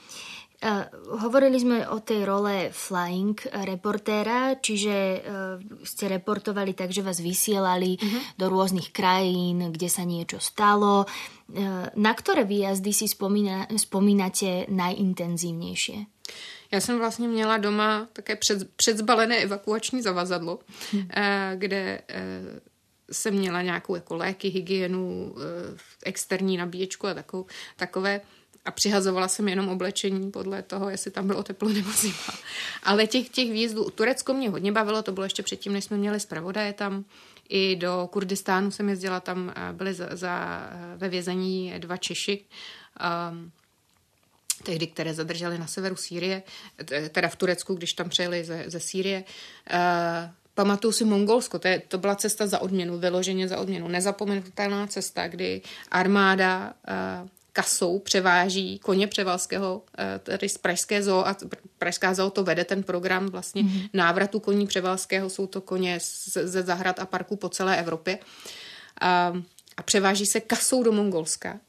Uh, hovorili sme o tej role flying reportéra, čiže uh, ste reportovali tak, že vás vysielali uh-huh. do rôznych krajín, kde sa niečo stalo. Uh, na ktoré výjazdy si spomína, spomínate najintenzívnejšie? Já jsem vlastně měla doma také před, předzbalené evakuační zavazadlo, hmm. kde jsem měla nějakou jako léky, hygienu, eh, externí nabíječku a takovou, takové a přihazovala jsem jenom oblečení podle toho, jestli tam bylo teplo nebo zima. Ale těch, těch výjezdů, Turecko mě hodně bavilo, to bylo ještě předtím, než jsme měli zpravodaje tam. I do Kurdistánu jsem jezdila, tam eh, byly za, za, eh, ve vězení dva Češi, um, tehdy, které zadrželi na severu Sýrie, teda v Turecku, když tam přejeli ze, ze Sýrie. Uh, Pamatuju si Mongolsko, to, je, to byla cesta za odměnu, vyloženě za odměnu. Nezapomenutelná cesta, kdy armáda uh, kasou převáží koně Převalského, uh, tedy z Pražské zoo a Pražská zoo to vede ten program vlastně mm-hmm. návratu koní Převalského, jsou to koně ze zahrad a parků po celé Evropě. Uh, a převáží se kasou do Mongolska.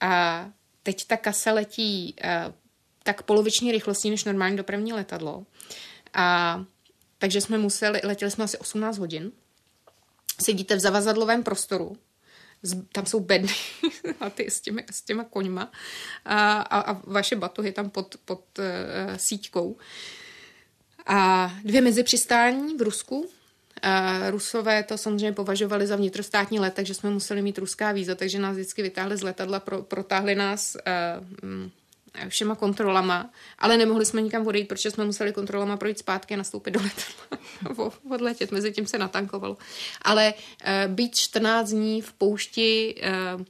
A teď ta kasa letí uh, tak poloviční rychlostí než normální dopravní letadlo. A takže jsme museli, letěli jsme asi 18 hodin. Sedíte v zavazadlovém prostoru, tam jsou bedny a ty s těmi, s těma koňma a, a, a vaše batohy tam pod, pod uh, síťkou. A dvě mezi přistání v Rusku. A Rusové to samozřejmě považovali za vnitrostátní let, takže jsme museli mít ruská víza, takže nás vždycky vytáhli z letadla, pro, protáhli nás uh, všema kontrolama, ale nemohli jsme nikam odejít, protože jsme museli kontrolama projít zpátky a nastoupit do letadla, odletět, mezi tím se natankovalo. Ale uh, být 14 dní v poušti uh,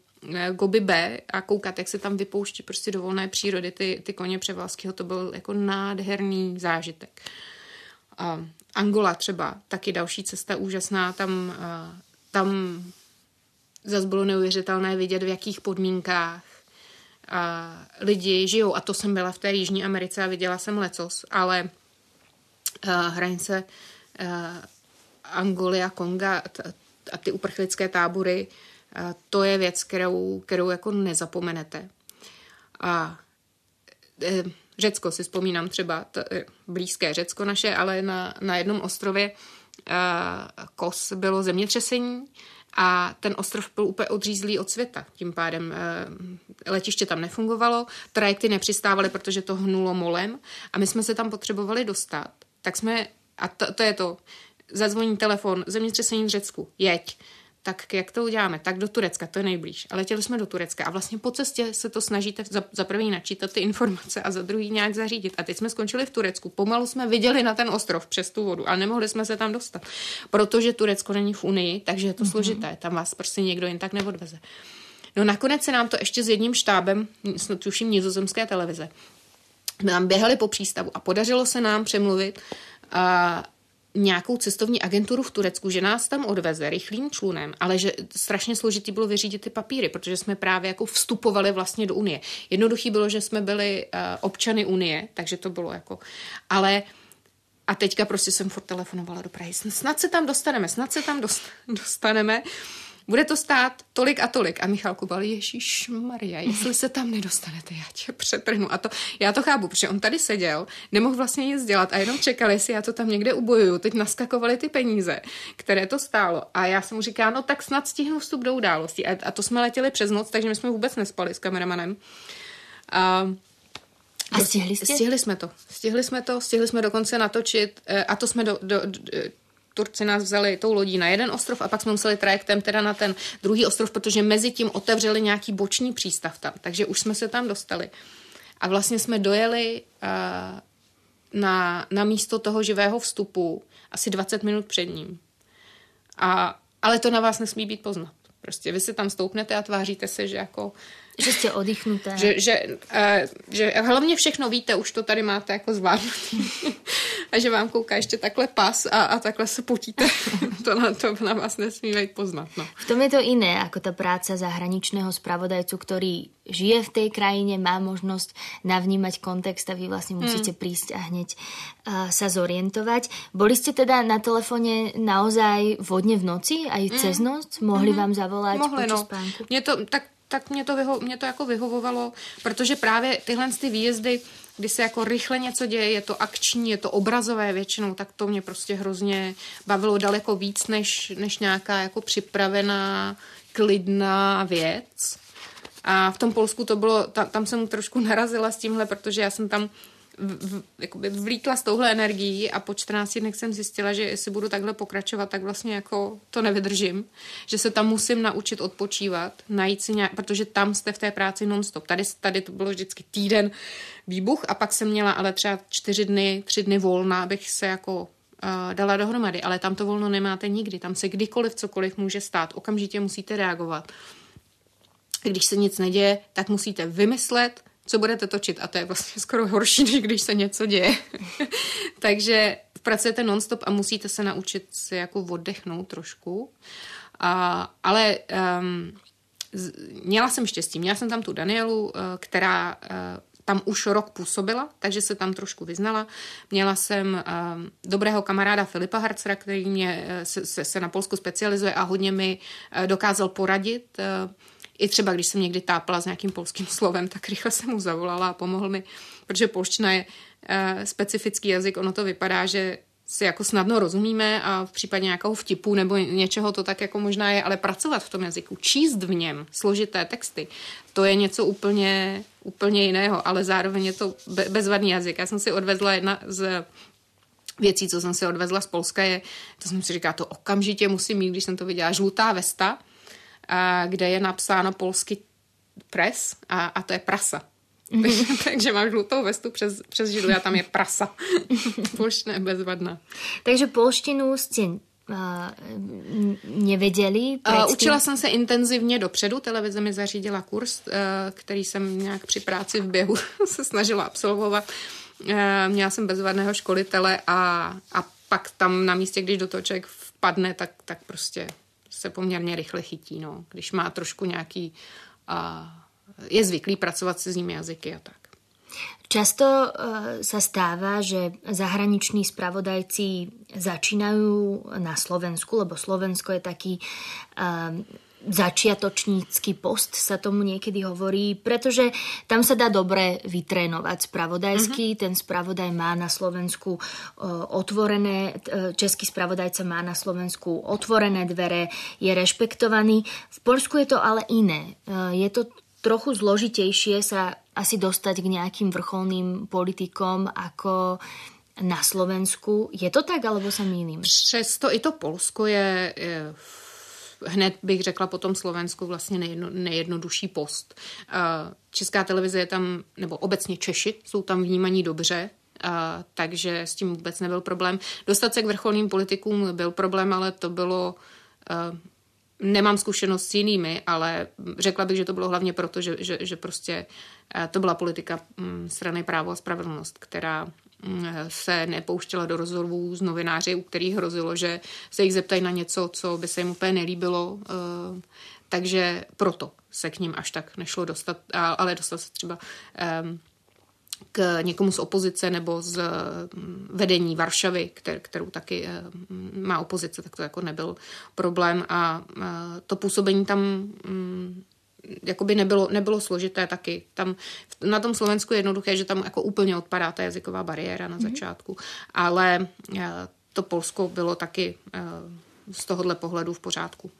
Gobi B a koukat, jak se tam vypouští prostě do volné přírody ty, ty koně Převalského, to byl jako nádherný zážitek. Uh, Angola třeba, taky další cesta úžasná, tam, uh, tam zase bylo neuvěřitelné vidět, v jakých podmínkách a lidi žijou. A to jsem byla v té Jižní Americe a viděla jsem lecos, ale uh, hranice uh, Angoly a Konga t- a ty uprchlické tábory, uh, to je věc, kterou, kterou jako nezapomenete. A uh, Řecko si vzpomínám třeba, to, blízké Řecko naše, ale na, na jednom ostrově uh, Kos bylo zemětřesení a ten ostrov byl úplně odřízlý od světa. Tím pádem e, letiště tam nefungovalo, trajekty nepřistávaly, protože to hnulo molem a my jsme se tam potřebovali dostat. Tak jsme, a to, to je to, zazvoní telefon, zemětřesení v Řecku, jeď tak jak to uděláme? Tak do Turecka, to je nejblíž. Ale letěli jsme do Turecka a vlastně po cestě se to snažíte za, za první načítat ty informace a za druhý nějak zařídit. A teď jsme skončili v Turecku. Pomalu jsme viděli na ten ostrov přes tu vodu, ale nemohli jsme se tam dostat, protože Turecko není v Unii, takže je to mm-hmm. složité. Tam vás prostě někdo jen tak neodveze. No nakonec se nám to ještě s jedním štábem, tuším nizozemské televize, nám běhali po přístavu a podařilo se nám přemluvit a nějakou cestovní agenturu v Turecku, že nás tam odveze rychlým člunem, ale že strašně složitý bylo vyřídit ty papíry, protože jsme právě jako vstupovali vlastně do Unie. Jednoduchý bylo, že jsme byli uh, občany Unie, takže to bylo jako, ale a teďka prostě jsem furt telefonovala do Prahy. Snad se tam dostaneme, snad se tam dostaneme bude to stát tolik a tolik. A Michal Kubal, Ježíš Maria, jestli se tam nedostanete, já tě přetrhnu. A to, já to chápu, protože on tady seděl, nemohl vlastně nic dělat a jenom čekal, jestli já to tam někde ubojuju. Teď naskakovaly ty peníze, které to stálo. A já jsem mu říkala, no tak snad stihnu vstup do událostí. A, a to jsme letěli přes noc, takže my jsme vůbec nespali s kameramanem. A a stihli jste? Stihli jsme to. Stihli jsme to, stihli jsme dokonce natočit eh, a to jsme do, do, do Turci nás vzali tou lodí na jeden ostrov a pak jsme museli trajektem teda na ten druhý ostrov, protože mezi tím otevřeli nějaký boční přístav tam, takže už jsme se tam dostali. A vlastně jsme dojeli uh, na, na místo toho živého vstupu asi 20 minut před ním. A, ale to na vás nesmí být poznat. Prostě vy si tam stoupnete a tváříte se, že jako že jste oddychnuté. Že, že, uh, že hlavně všechno víte, už to tady máte jako zvládnutý. a že vám kouká ještě takhle pas a, a takhle se potíte. to, na, to na vás nesmí být poznat. No. V tom je to iné, ako ta práca zahraničného spravodajcu, ktorý žije v tej krajine, má možnosť navnímať kontext a vy vlastne hmm. musíte prísť a hneď uh, sa zorientovať. Boli ste teda na telefóne naozaj vodne v noci, aj mm. cez noc? Mohli mm. vám zavolať Mohli, počas no. spánku? Mně to, tak tak mě to, vyho, mě to jako vyhovovalo, protože právě tyhle ty výjezdy, kdy se jako rychle něco děje, je to akční, je to obrazové většinou, tak to mě prostě hrozně bavilo daleko víc, než, než nějaká jako připravená, klidná věc. A v tom Polsku to bylo, tam, tam jsem trošku narazila s tímhle, protože já jsem tam v, jakoby vlítla s touhle energií a po 14 dnech jsem zjistila, že jestli budu takhle pokračovat, tak vlastně jako to nevydržím, že se tam musím naučit odpočívat, najít si nějak, protože tam jste v té práci nonstop. Tady, tady to bylo vždycky týden výbuch a pak jsem měla ale třeba čtyři dny, tři dny volna, abych se jako uh, dala dohromady, ale tam to volno nemáte nikdy, tam se kdykoliv cokoliv může stát, okamžitě musíte reagovat. Když se nic neděje, tak musíte vymyslet, co budete točit. A to je vlastně skoro horší, než když se něco děje. Takže pracujete nonstop a musíte se naučit se jako oddechnout trošku. A, ale um, z, měla jsem štěstí. Měla jsem tam tu Danielu, uh, která uh, tam už rok působila, takže se tam trošku vyznala. Měla jsem um, dobrého kamaráda Filipa Harcera, který mě, uh, se, se, se na Polsku specializuje a hodně mi dokázal poradit. Uh, i třeba, když jsem někdy tápala s nějakým polským slovem, tak rychle jsem mu zavolala a pomohl mi, protože polština je uh, specifický jazyk, ono to vypadá, že si jako snadno rozumíme a v případě nějakého vtipu nebo něčeho to tak jako možná je, ale pracovat v tom jazyku, číst v něm složité texty, to je něco úplně, úplně jiného, ale zároveň je to be- bezvadný jazyk. Já jsem si odvezla jedna z věcí, co jsem si odvezla z Polska, je, to jsem si říkala, to okamžitě musím mít, když jsem to viděla, žlutá vesta, kde je napsáno polsky pres a, a to je prasa. Mm-hmm. Takže mám žlutou vestu přes, přes žilu a tam je prasa. Polština je bezvadná. Takže polštinu jste uh, nevěděli? Uh, učila jsem se intenzivně dopředu. Televize mi zařídila kurz, uh, který jsem nějak při práci v běhu se snažila absolvovat. Uh, měla jsem bezvadného školitele a, a pak tam na místě, když do toho člověk vpadne, tak, tak prostě se poměrně rychle chytí, no, když má trošku nějaký, a je zvyklý pracovat s cizími jazyky a tak. Často uh, sa stáva, že zahraniční spravodajci začínajú na Slovensku, lebo Slovensko je taký uh, začiatočnícky post sa tomu niekedy hovorí, pretože tam sa dá dobre vytrénovať spravodajsky. Mm-hmm. Ten spravodaj má na Slovensku uh, otvorené, uh, český spravodajca má na Slovensku otvorené dvere, je rešpektovaný. V Polsku je to ale iné. Uh, je to trochu zložitejšie sa asi dostať k nejakým vrcholným politikom ako na Slovensku. Je to tak, alebo sa mýlim? Přesto i to Polsko je, je hned bych řekla po tom Slovensku vlastně nejedno, nejjednodušší post. Česká televize je tam, nebo obecně Češi jsou tam vnímaní dobře, a, takže s tím vůbec nebyl problém. Dostat se k vrcholným politikům byl problém, ale to bylo... A, nemám zkušenost s jinými, ale řekla bych, že to bylo hlavně proto, že, že, že prostě to byla politika mm, strany právo a spravedlnost, která se nepouštěla do rozhovorů z novináři, u kterých hrozilo, že se jich zeptají na něco, co by se jim úplně nelíbilo. Eh, takže proto se k ním až tak nešlo dostat, ale dostat se třeba k někomu z opozice nebo z mm, vedení Varšavy, kterou taky eh, má opozice, tak to jako nebyl problém a eh, to působení tam mm, jakoby nebylo, nebylo složité taky. Tam na tom Slovensku je jednoduché, že tam jako úplně odpadá ta jazyková bariéra na mm-hmm. začátku, ale eh, to Polsko bylo taky eh, z tohohle pohledu v pořádku.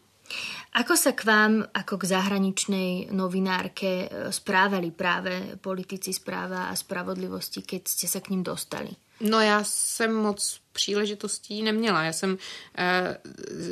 Ako sa k vám, ako k zahraničnej novinárke, eh, správali práve politici správa a spravodlivosti, keď ste sa k ním dostali? No já jsem moc příležitostí neměla. Já jsem e,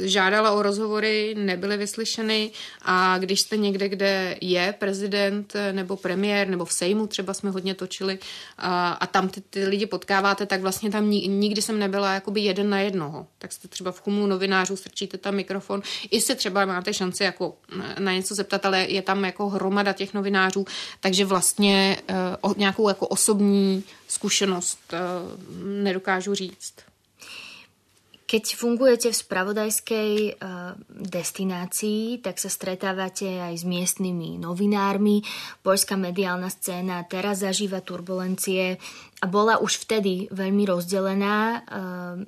žádala o rozhovory, nebyly vyslyšeny a když jste někde, kde je prezident eh, nebo premiér, nebo v Sejmu třeba jsme hodně točili a, a tam ty, ty lidi potkáváte, tak vlastně tam nikdy jsem nebyla jakoby jeden na jednoho. Tak jste třeba v chumlu novinářů, strčíte tam mikrofon, i se třeba máte šanci jako na něco zeptat, ale je tam jako hromada těch novinářů, takže vlastně e, o, nějakou jako osobní zkušenost e, nedokážu říct. Keď fungujete v spravodajskej uh, destinácii, tak sa stretávate aj s miestnymi novinármi. Poľská mediálna scéna teraz zažíva turbulencie a bola už vtedy veľmi rozdelená uh,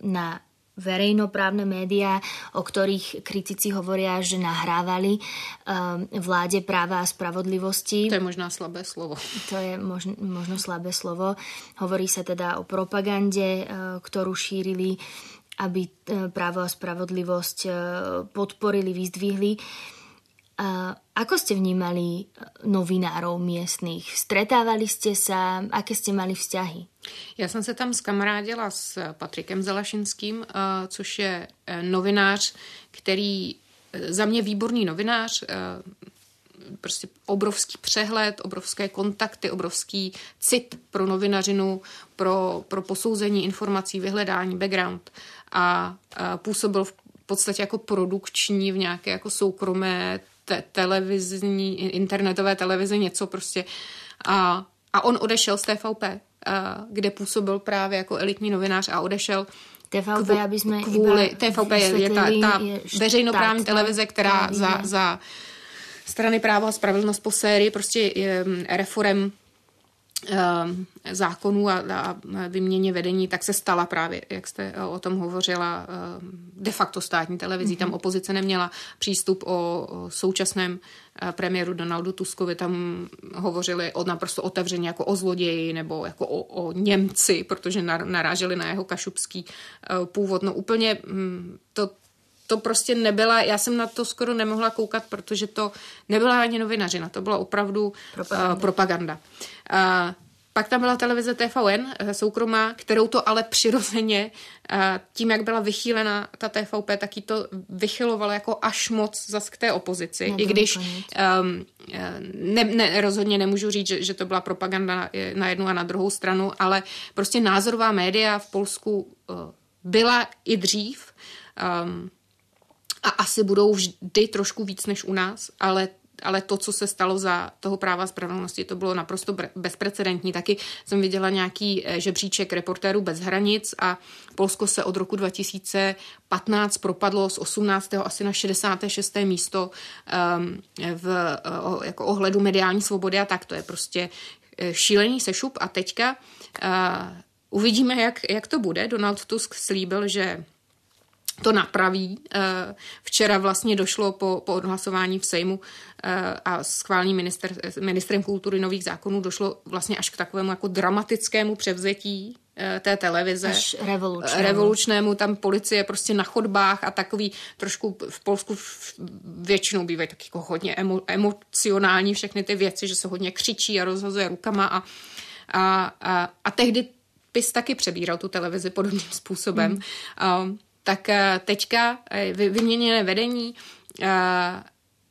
na verejnoprávne médiá, o ktorých kritici hovoria, že nahrávali um, vláde práva a spravodlivosti. To je možná slabé slovo. To je možno, možno slabé slovo. Hovorí sa teda o propagande, ktorú šírili aby e, právo a spravodlivosť e, podporili, vyzdvihli. Ako ste vnímali novinárov místních? Stretávali jste se? Aké jste mali vzťahy? Já jsem se tam skamarádila s Patrikem Zalašinským, což je novinář, který za mě výborný novinář, prostě obrovský přehled, obrovské kontakty, obrovský cit pro novinařinu, pro, pro posouzení informací, vyhledání, background a, a působil v podstatě jako produkční v nějaké jako soukromé te- televizní, internetové televizi, něco prostě. A, a on odešel z TVP, a, kde působil právě jako elitní novinář a odešel TVP, kvůli, aby jsme kvůli, TVP je, je ta, ta je veřejnoprávní televize, která za, za strany práva a spravedlnost po sérii prostě je, reform zákonů a, a vyměně vedení, tak se stala právě, jak jste o tom hovořila, ehm, de facto státní televizí. Mm-hmm. Tam opozice neměla přístup o, současném eh, premiéru Donaldu Tuskovi. Tam hovořili o naprosto otevřeně jako o zloději nebo jako o, o Němci, protože naráželi na jeho kašubský eh, původ. No úplně hm, to to prostě nebyla, já jsem na to skoro nemohla koukat, protože to nebyla ani novinařina, to byla opravdu propaganda. Uh, propaganda. Uh, pak tam byla televize TVN, eh, soukromá, kterou to ale přirozeně, tím, jak byla vychýlena ta TVP, tak ji to vychylovalo jako až moc zas k té opozici. I když um, ne, ne, rozhodně nemůžu říct, že, že to byla propaganda na jednu a na druhou stranu, ale prostě názorová média v Polsku byla i dřív. Um, a asi budou vždy trošku víc než u nás, ale ale to, co se stalo za toho práva spravedlnosti, to bylo naprosto bezprecedentní. Taky jsem viděla nějaký eh, žebříček reportérů bez hranic a Polsko se od roku 2015 propadlo z 18. asi na 66. místo um, v uh, jako ohledu mediální svobody a tak. To je prostě šílený sešup a teďka uh, uvidíme, jak, jak to bude. Donald Tusk slíbil, že to napraví. Eh, včera vlastně došlo po, po odhlasování v Sejmu eh, a schválení minister, ministrem kultury nových zákonů došlo vlastně až k takovému jako dramatickému převzetí eh, té televize. Až revolučnému. revolučnému. Tam policie prostě na chodbách a takový trošku v Polsku většinou bývají tak jako hodně emo, emocionální všechny ty věci, že se hodně křičí a rozhazuje rukama a, a, a, a tehdy PIS taky přebíral tu televizi podobným způsobem. Hmm. A, tak eh, teďka eh, vyměněné vedení eh,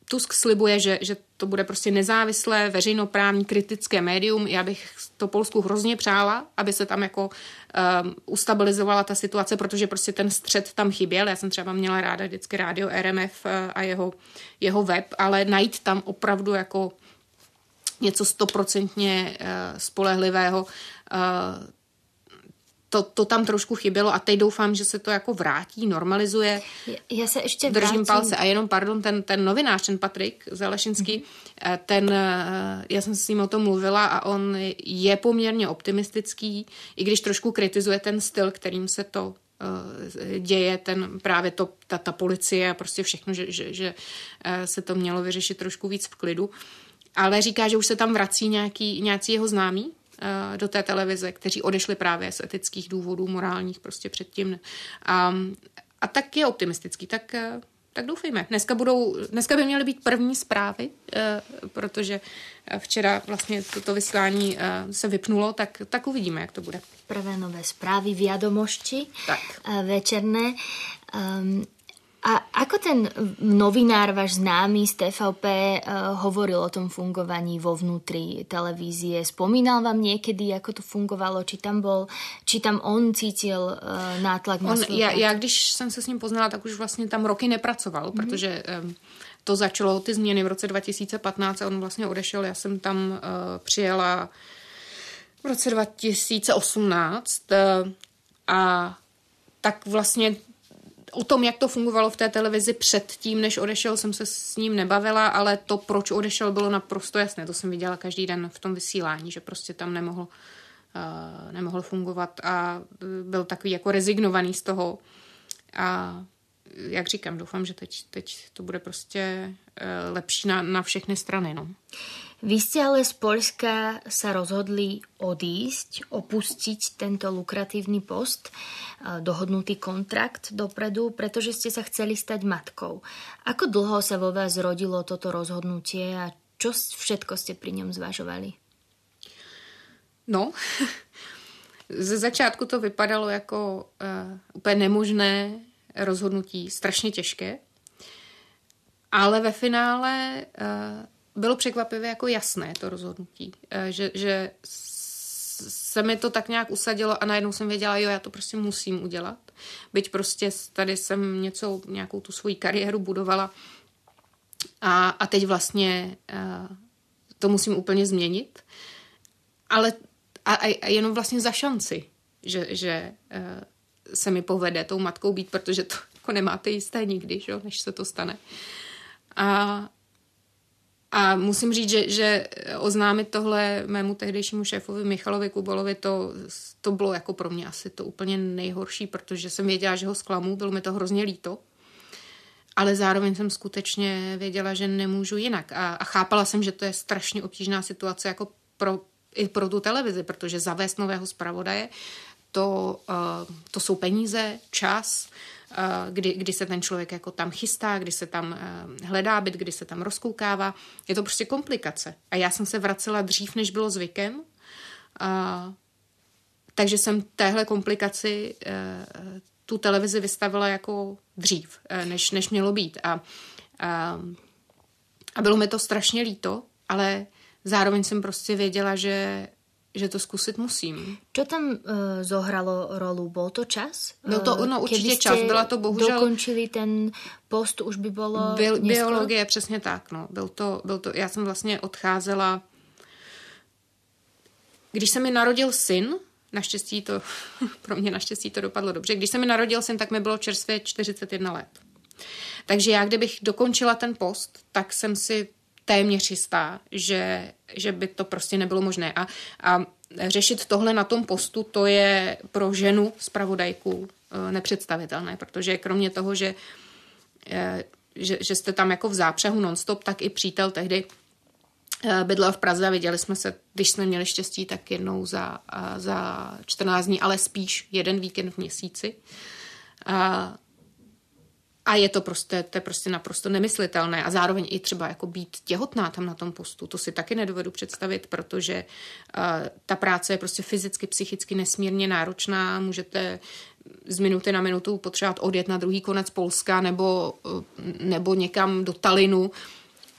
Tusk slibuje, že, že to bude prostě nezávislé, veřejnoprávní, kritické médium. Já bych to Polsku hrozně přála, aby se tam jako um, ustabilizovala ta situace, protože prostě ten střed tam chyběl. Já jsem třeba měla ráda vždycky rádio RMF a jeho, jeho web, ale najít tam opravdu jako něco stoprocentně spolehlivého, to, to tam trošku chybělo a teď doufám, že se to jako vrátí, normalizuje. Já se ještě Držím vrátím. palce. A jenom, pardon, ten, ten novinář, ten Patrik Zalešinský, mm-hmm. ten, eh, já jsem s ním o tom mluvila a on je poměrně optimistický, i když trošku kritizuje ten styl, kterým se to eh, děje, ten právě to, ta, ta policie a prostě všechno, že, že, že se to mělo vyřešit trošku víc v klidu. Ale říká, že už se tam vrací nějaký, nějací jeho známí, Eh, do té televize, kteří odešli právě z etických důvodů, morálních prostě předtím. A, a tak je optimistický, tak eh, tak doufejme. Dneska, budou, dneska by měly být první zprávy, eh, protože včera vlastně toto vysílání se vypnulo, tak, tak uvidíme, jak to bude. Prvé nové zprávy, vědomosti tak. večerné. Um, a ako ten novinár, váš známy z TVP, eh, hovoril o tom fungovaní vo vnútri televízie? Spomínal vám niekedy, ako to fungovalo? Či tam bol, či tam on cítil uh, nátlak na on, já, já, když jsem se s ním poznala, tak už vlastně tam roky nepracoval, mm-hmm. protože um, to začalo ty změny v roce 2015 a on vlastně odešel. Já jsem tam uh, přijela v roce 2018 uh, a tak vlastně o tom, jak to fungovalo v té televizi předtím, než odešel, jsem se s ním nebavila, ale to, proč odešel, bylo naprosto jasné. To jsem viděla každý den v tom vysílání, že prostě tam nemohl, uh, nemohl fungovat a byl takový jako rezignovaný z toho. A jak říkám, doufám, že teď, teď to bude prostě uh, lepší na, na všechny strany. No. Vy ste ale z Polska sa rozhodli odísť, opustiť tento lukratívny post, dohodnutý kontrakt dopredu, pretože ste sa chceli stať matkou. Ako dlho sa vo vás rodilo toto rozhodnutie a čo všetko ste pri ňom zvažovali? No, ze začátku to vypadalo jako uh, úplně nemožné rozhodnutí, strašně těžké, ale ve finále uh, bylo překvapivě jako jasné to rozhodnutí, eh, že, že se mi to tak nějak usadilo a najednou jsem věděla, jo, já to prostě musím udělat. Byť prostě tady jsem něco, nějakou tu svoji kariéru budovala a, a teď vlastně uh, to musím úplně změnit. Ale a, a jenom vlastně za šanci, že, že uh, se mi povede tou matkou být, protože to jako nemáte jisté nikdy, že, než se to stane. A, a musím říct, že, že oznámit tohle mému tehdejšímu šéfovi Michalovi Kubolovi, to, to bylo jako pro mě asi to úplně nejhorší, protože jsem věděla, že ho zklamu, bylo mi to hrozně líto. Ale zároveň jsem skutečně věděla, že nemůžu jinak. A, a chápala jsem, že to je strašně obtížná situace jako pro, i pro tu televizi, protože zavést nového zpravodaje, to, uh, to jsou peníze, čas, kdy, kdy se ten člověk jako tam chystá, kdy se tam eh, hledá byt, kdy se tam rozkoukává. Je to prostě komplikace. A já jsem se vracela dřív, než bylo zvykem. A, takže jsem téhle komplikaci eh, tu televizi vystavila jako dřív, než, než mělo být. A, a, a bylo mi to strašně líto, ale zároveň jsem prostě věděla, že že to zkusit musím. Čo tam uh, zohralo rolu? Byl to čas? Byl to no, určitě čas, byla to bohužel... dokončili ten post, už by bylo Bi- Biologie, přesně tak, no. Byl to, byl to, já jsem vlastně odcházela, když se mi narodil syn, naštěstí to, pro mě naštěstí to dopadlo dobře, když se mi narodil syn, tak mi bylo čerstvě 41 let. Takže já, kdybych dokončila ten post, tak jsem si téměř jistá, že, že by to prostě nebylo možné. A, a řešit tohle na tom postu, to je pro ženu zpravodajku eh, nepředstavitelné, protože kromě toho, že, eh, že, že jste tam jako v zápřehu nonstop, tak i přítel tehdy eh, bydlel v Praze a viděli jsme se, když jsme měli štěstí, tak jednou za, za 14 dní, ale spíš jeden víkend v měsíci. A, a je to prostě, to je prostě naprosto nemyslitelné. A zároveň i třeba jako být těhotná tam na tom postu, to si taky nedovedu představit, protože uh, ta práce je prostě fyzicky, psychicky nesmírně náročná. Můžete z minuty na minutu potřebovat odjet na druhý konec Polska nebo, uh, nebo někam do Talinu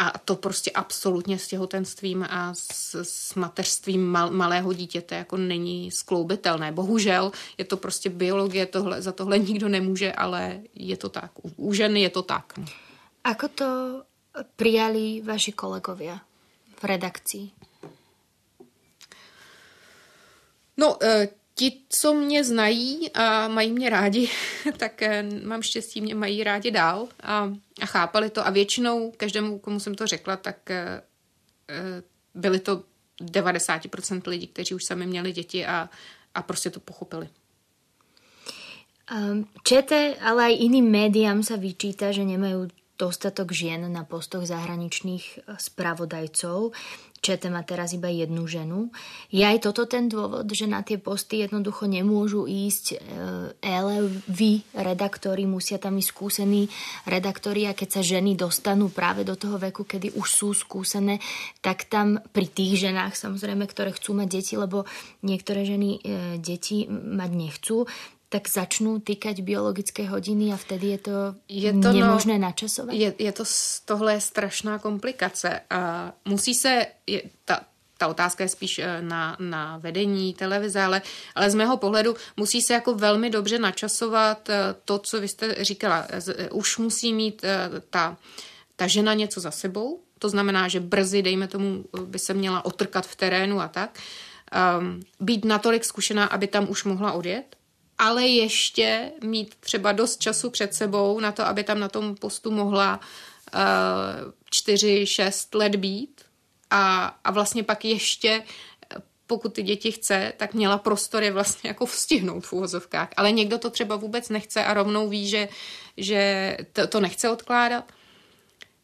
a to prostě absolutně s těhotenstvím a s, s mateřstvím mal, malého dítěte jako není skloubitelné. Bohužel je to prostě biologie, tohle, za tohle nikdo nemůže, ale je to tak. U, u ženy je to tak. Ako to prijali vaši kolegovia v redakci? No, e, ti, co mě znají a mají mě rádi, tak e, mám štěstí, mě mají rádi dál a, a chápali to. A většinou každému, komu jsem to řekla, tak e, byli to 90% lidí, kteří už sami měli děti a, a prostě to pochopili. Čete, ale aj iným médiám sa vyčíta, že nemajú dostatok žien na postoch zahraničných spravodajcov. ČT má teraz iba jednu ženu. Je aj toto ten dôvod, že na tie posty jednoducho nemôžu ísť ele, vy, redaktori, musia tam ísť skúsení redaktori a keď sa ženy dostanú práve do toho veku, kedy už sú skúsené, tak tam pri tých ženách samozrejme, ktoré chcú mať deti, lebo niektoré ženy e, deti mať nechcú, tak začnou týkať biologické hodiny a vtedy je to, je to nemožné no, načasovat? Je, je to, tohle je strašná komplikace a musí se, je, ta, ta otázka je spíš eh, na, na vedení televize, ale, ale z mého pohledu musí se jako velmi dobře načasovat eh, to, co vy jste říkala. Eh, už musí mít ta, ta žena něco za sebou, to znamená, že brzy, dejme tomu, by se měla otrkat v terénu a tak. Um, být natolik zkušená, aby tam už mohla odjet ale ještě mít třeba dost času před sebou na to, aby tam na tom postu mohla uh, čtyři, šest let být a, a vlastně pak ještě pokud ty děti chce, tak měla prostor je vlastně jako vstihnout v úvozovkách. Ale někdo to třeba vůbec nechce a rovnou ví, že, že to, to nechce odkládat.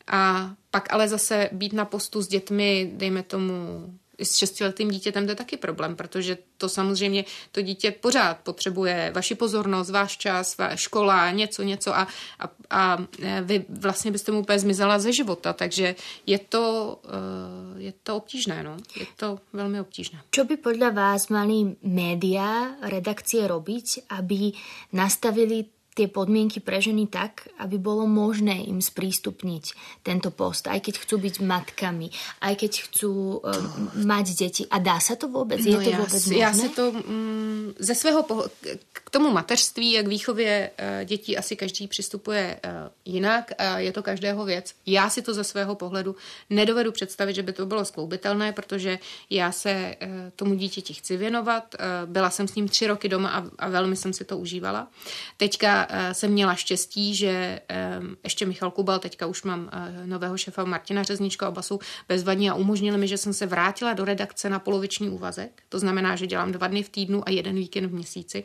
A pak ale zase být na postu s dětmi, dejme tomu s šestiletým dítětem to je taky problém, protože to samozřejmě to dítě pořád potřebuje vaši pozornost, váš čas, škola, něco, něco a, a, a vy vlastně byste mu úplně zmizela ze života, takže je to, eh, je to obtížné, no. Je to velmi obtížné. Co by podle vás mali média, redakcie robiť, aby nastavili tie podmienky pre ženy tak, aby bolo možné im sprístupniť tento post, aj keď chcú byť matkami, aj keď chcú um, mať deti. A dá se to vůbec? No je to já, vůbec možné? Já se to mm, ze svého k tomu mateřství a k výchově uh, dětí asi každý přistupuje uh, jinak je to každého věc. Já si to ze svého pohledu nedovedu představit, že by to bylo skloubitelné, protože já se uh, tomu dítěti chci věnovat. Uh, byla jsem s ním tři roky doma a, a velmi jsem si to užívala. Teďka uh, jsem měla štěstí, že ještě Michal Kubal, teďka už mám uh, nového šefa Martina Řeznička, oba jsou bezvadní a umožnili mi, že jsem se vrátila do redakce na poloviční úvazek. To znamená, že dělám dva dny v týdnu a jeden víkend v měsíci.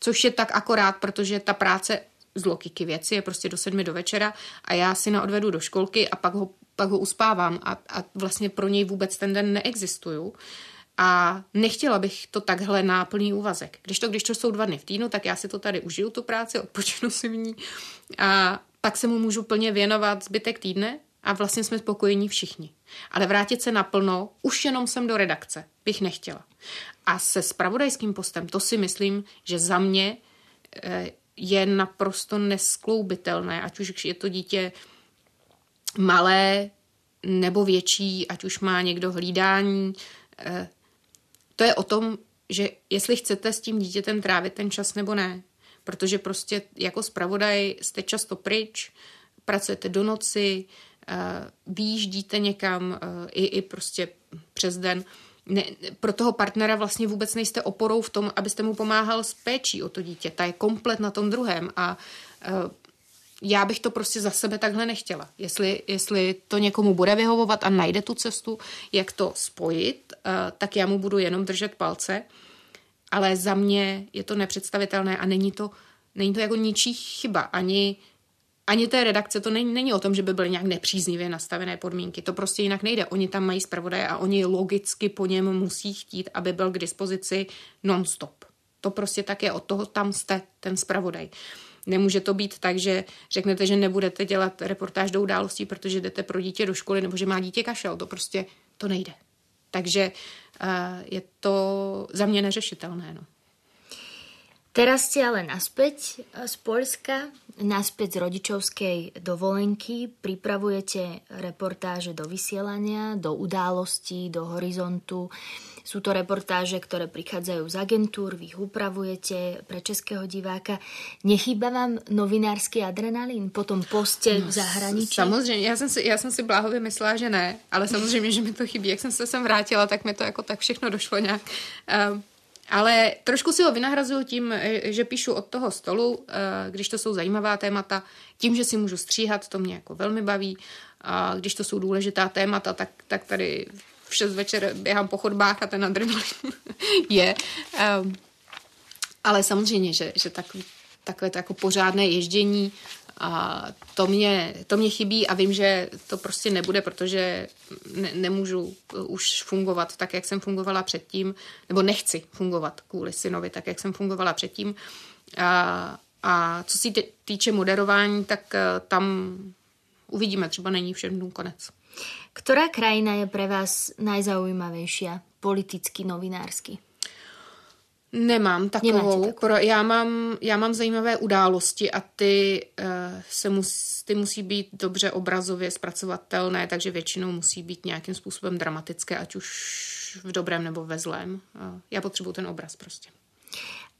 Což je tak akorát, protože ta práce z logiky věci je prostě do sedmi do večera a já si na odvedu do školky a pak ho, pak ho uspávám a, a vlastně pro něj vůbec ten den neexistuju. A nechtěla bych to takhle na plný úvazek. Když to, když to jsou dva dny v týdnu, tak já si to tady užiju, tu práci, odpočinu si v ní a pak se mu můžu plně věnovat zbytek týdne a vlastně jsme spokojení všichni. Ale vrátit se naplno, už jenom jsem do redakce, bych nechtěla. A se spravodajským postem, to si myslím, že za mě eh, je naprosto neskloubitelné, ať už je to dítě malé nebo větší, ať už má někdo hlídání, eh, to je o tom, že jestli chcete s tím dítětem trávit ten čas nebo ne. Protože prostě jako zpravodaj jste často pryč, pracujete do noci, uh, výjíždíte někam uh, i, i prostě přes den. Ne, pro toho partnera vlastně vůbec nejste oporou v tom, abyste mu pomáhal s péčí o to dítě. Ta je komplet na tom druhém a uh, já bych to prostě za sebe takhle nechtěla. Jestli, jestli to někomu bude vyhovovat a najde tu cestu, jak to spojit, uh, tak já mu budu jenom držet palce. Ale za mě je to nepředstavitelné a není to, není to jako ničí chyba. Ani ani té redakce to není, není o tom, že by byly nějak nepříznivě nastavené podmínky. To prostě jinak nejde. Oni tam mají zpravodaje a oni logicky po něm musí chtít, aby byl k dispozici non-stop. To prostě tak je, od toho tam jste ten zpravodaj. Nemůže to být tak, že řeknete, že nebudete dělat reportáž do událostí, protože jdete pro dítě do školy nebo že má dítě kašel. To prostě to nejde. Takže uh, je to za mě neřešitelné. No. Teraz ste ale naspäť eh, z Polska, naspäť z rodičovskej dovolenky, pripravujete reportáže do vysielania, do událostí, do horizontu. Sú to reportáže, ktoré prichádzajú z agentúr, vy ich upravujete pre českého diváka. Nechýba vám novinářský adrenalin po tom poste no, v zahraničí? Samozřejmě, já jsem, si, já jsem si bláhově myslela, že ne, ale samozřejmě, že mi to chybí. Jak jsem se sem vrátila, tak mi to jako tak všechno došlo nějak. Uh, ale trošku si ho vynahrazuju tím, eh, že píšu od toho stolu, eh, když to jsou zajímavá témata, tím, že si můžu stříhat, to mě jako velmi baví. A když to jsou důležitá témata, tak, tak tady v 6 večer běhám po chodbách a ten adrenalin je. Um, ale samozřejmě, že, že takový, takové to jako pořádné ježdění a to mě, to mě chybí a vím, že to prostě nebude, protože ne, nemůžu už fungovat tak, jak jsem fungovala předtím, nebo nechci fungovat kvůli synovi tak, jak jsem fungovala předtím. A, a co se týče moderování, tak eh, tam uvidíme, třeba není všem dnů konec. Která krajina je pro vás nejzaujímavější politicky, novinářsky? Nemám takovou. Pro, já, mám, já mám zajímavé události a ty, uh, se mus, ty musí být dobře obrazově zpracovatelné, takže většinou musí být nějakým způsobem dramatické, ať už v dobrém nebo ve zlém. Uh, já potřebuji ten obraz prostě.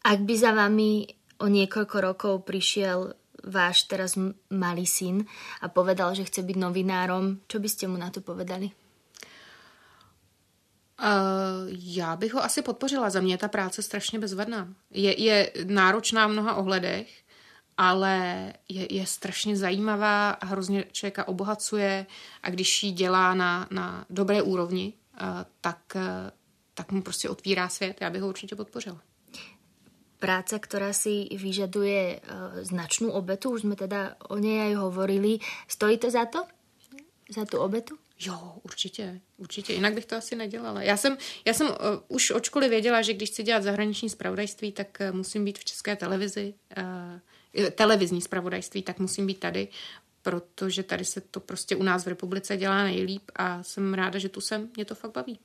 Ak by za vami o niekoľko rokov prišiel váš teraz malý syn a povedal, že chce byť novinárom, čo by ste mu na to povedali? Uh, já bych ho asi podpořila. Za mě je ta práce strašně bezvadná. Je, je náročná v mnoha ohledech, ale je, je strašně zajímavá a hrozně člověka obohacuje a když ji dělá na, na dobré úrovni, uh, tak, uh, tak mu prostě otvírá svět. Já bych ho určitě podpořila. Práce, ktorá si vyžaduje značnú obetu, už sme teda o nej aj hovorili. Stojí to za to? Za tu obetu? Jo, určitě, určitě. Jinak bych to asi nedělala. Já jsem, já jsem uh, už od školy věděla, že když chci dělat zahraniční spravodajství, tak uh, musím být v české televizi. Uh, televizní spravodajství, tak musím být tady, protože tady se to prostě u nás v republice dělá nejlíp a jsem ráda, že tu jsem. Mě to fakt baví.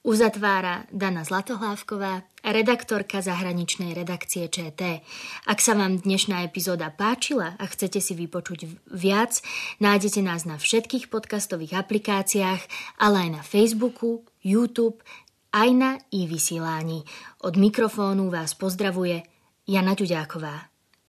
Uzatvára Dana Zlatohlávková, redaktorka zahraničnej redakcie ČT. Ak sa vám dnešná epizóda páčila a chcete si vypočuť viac, nájdete nás na všetkých podcastových aplikáciách, ale aj na Facebooku, YouTube, aj na i vysielání. Od mikrofónu vás pozdravuje Jana Ďuďáková.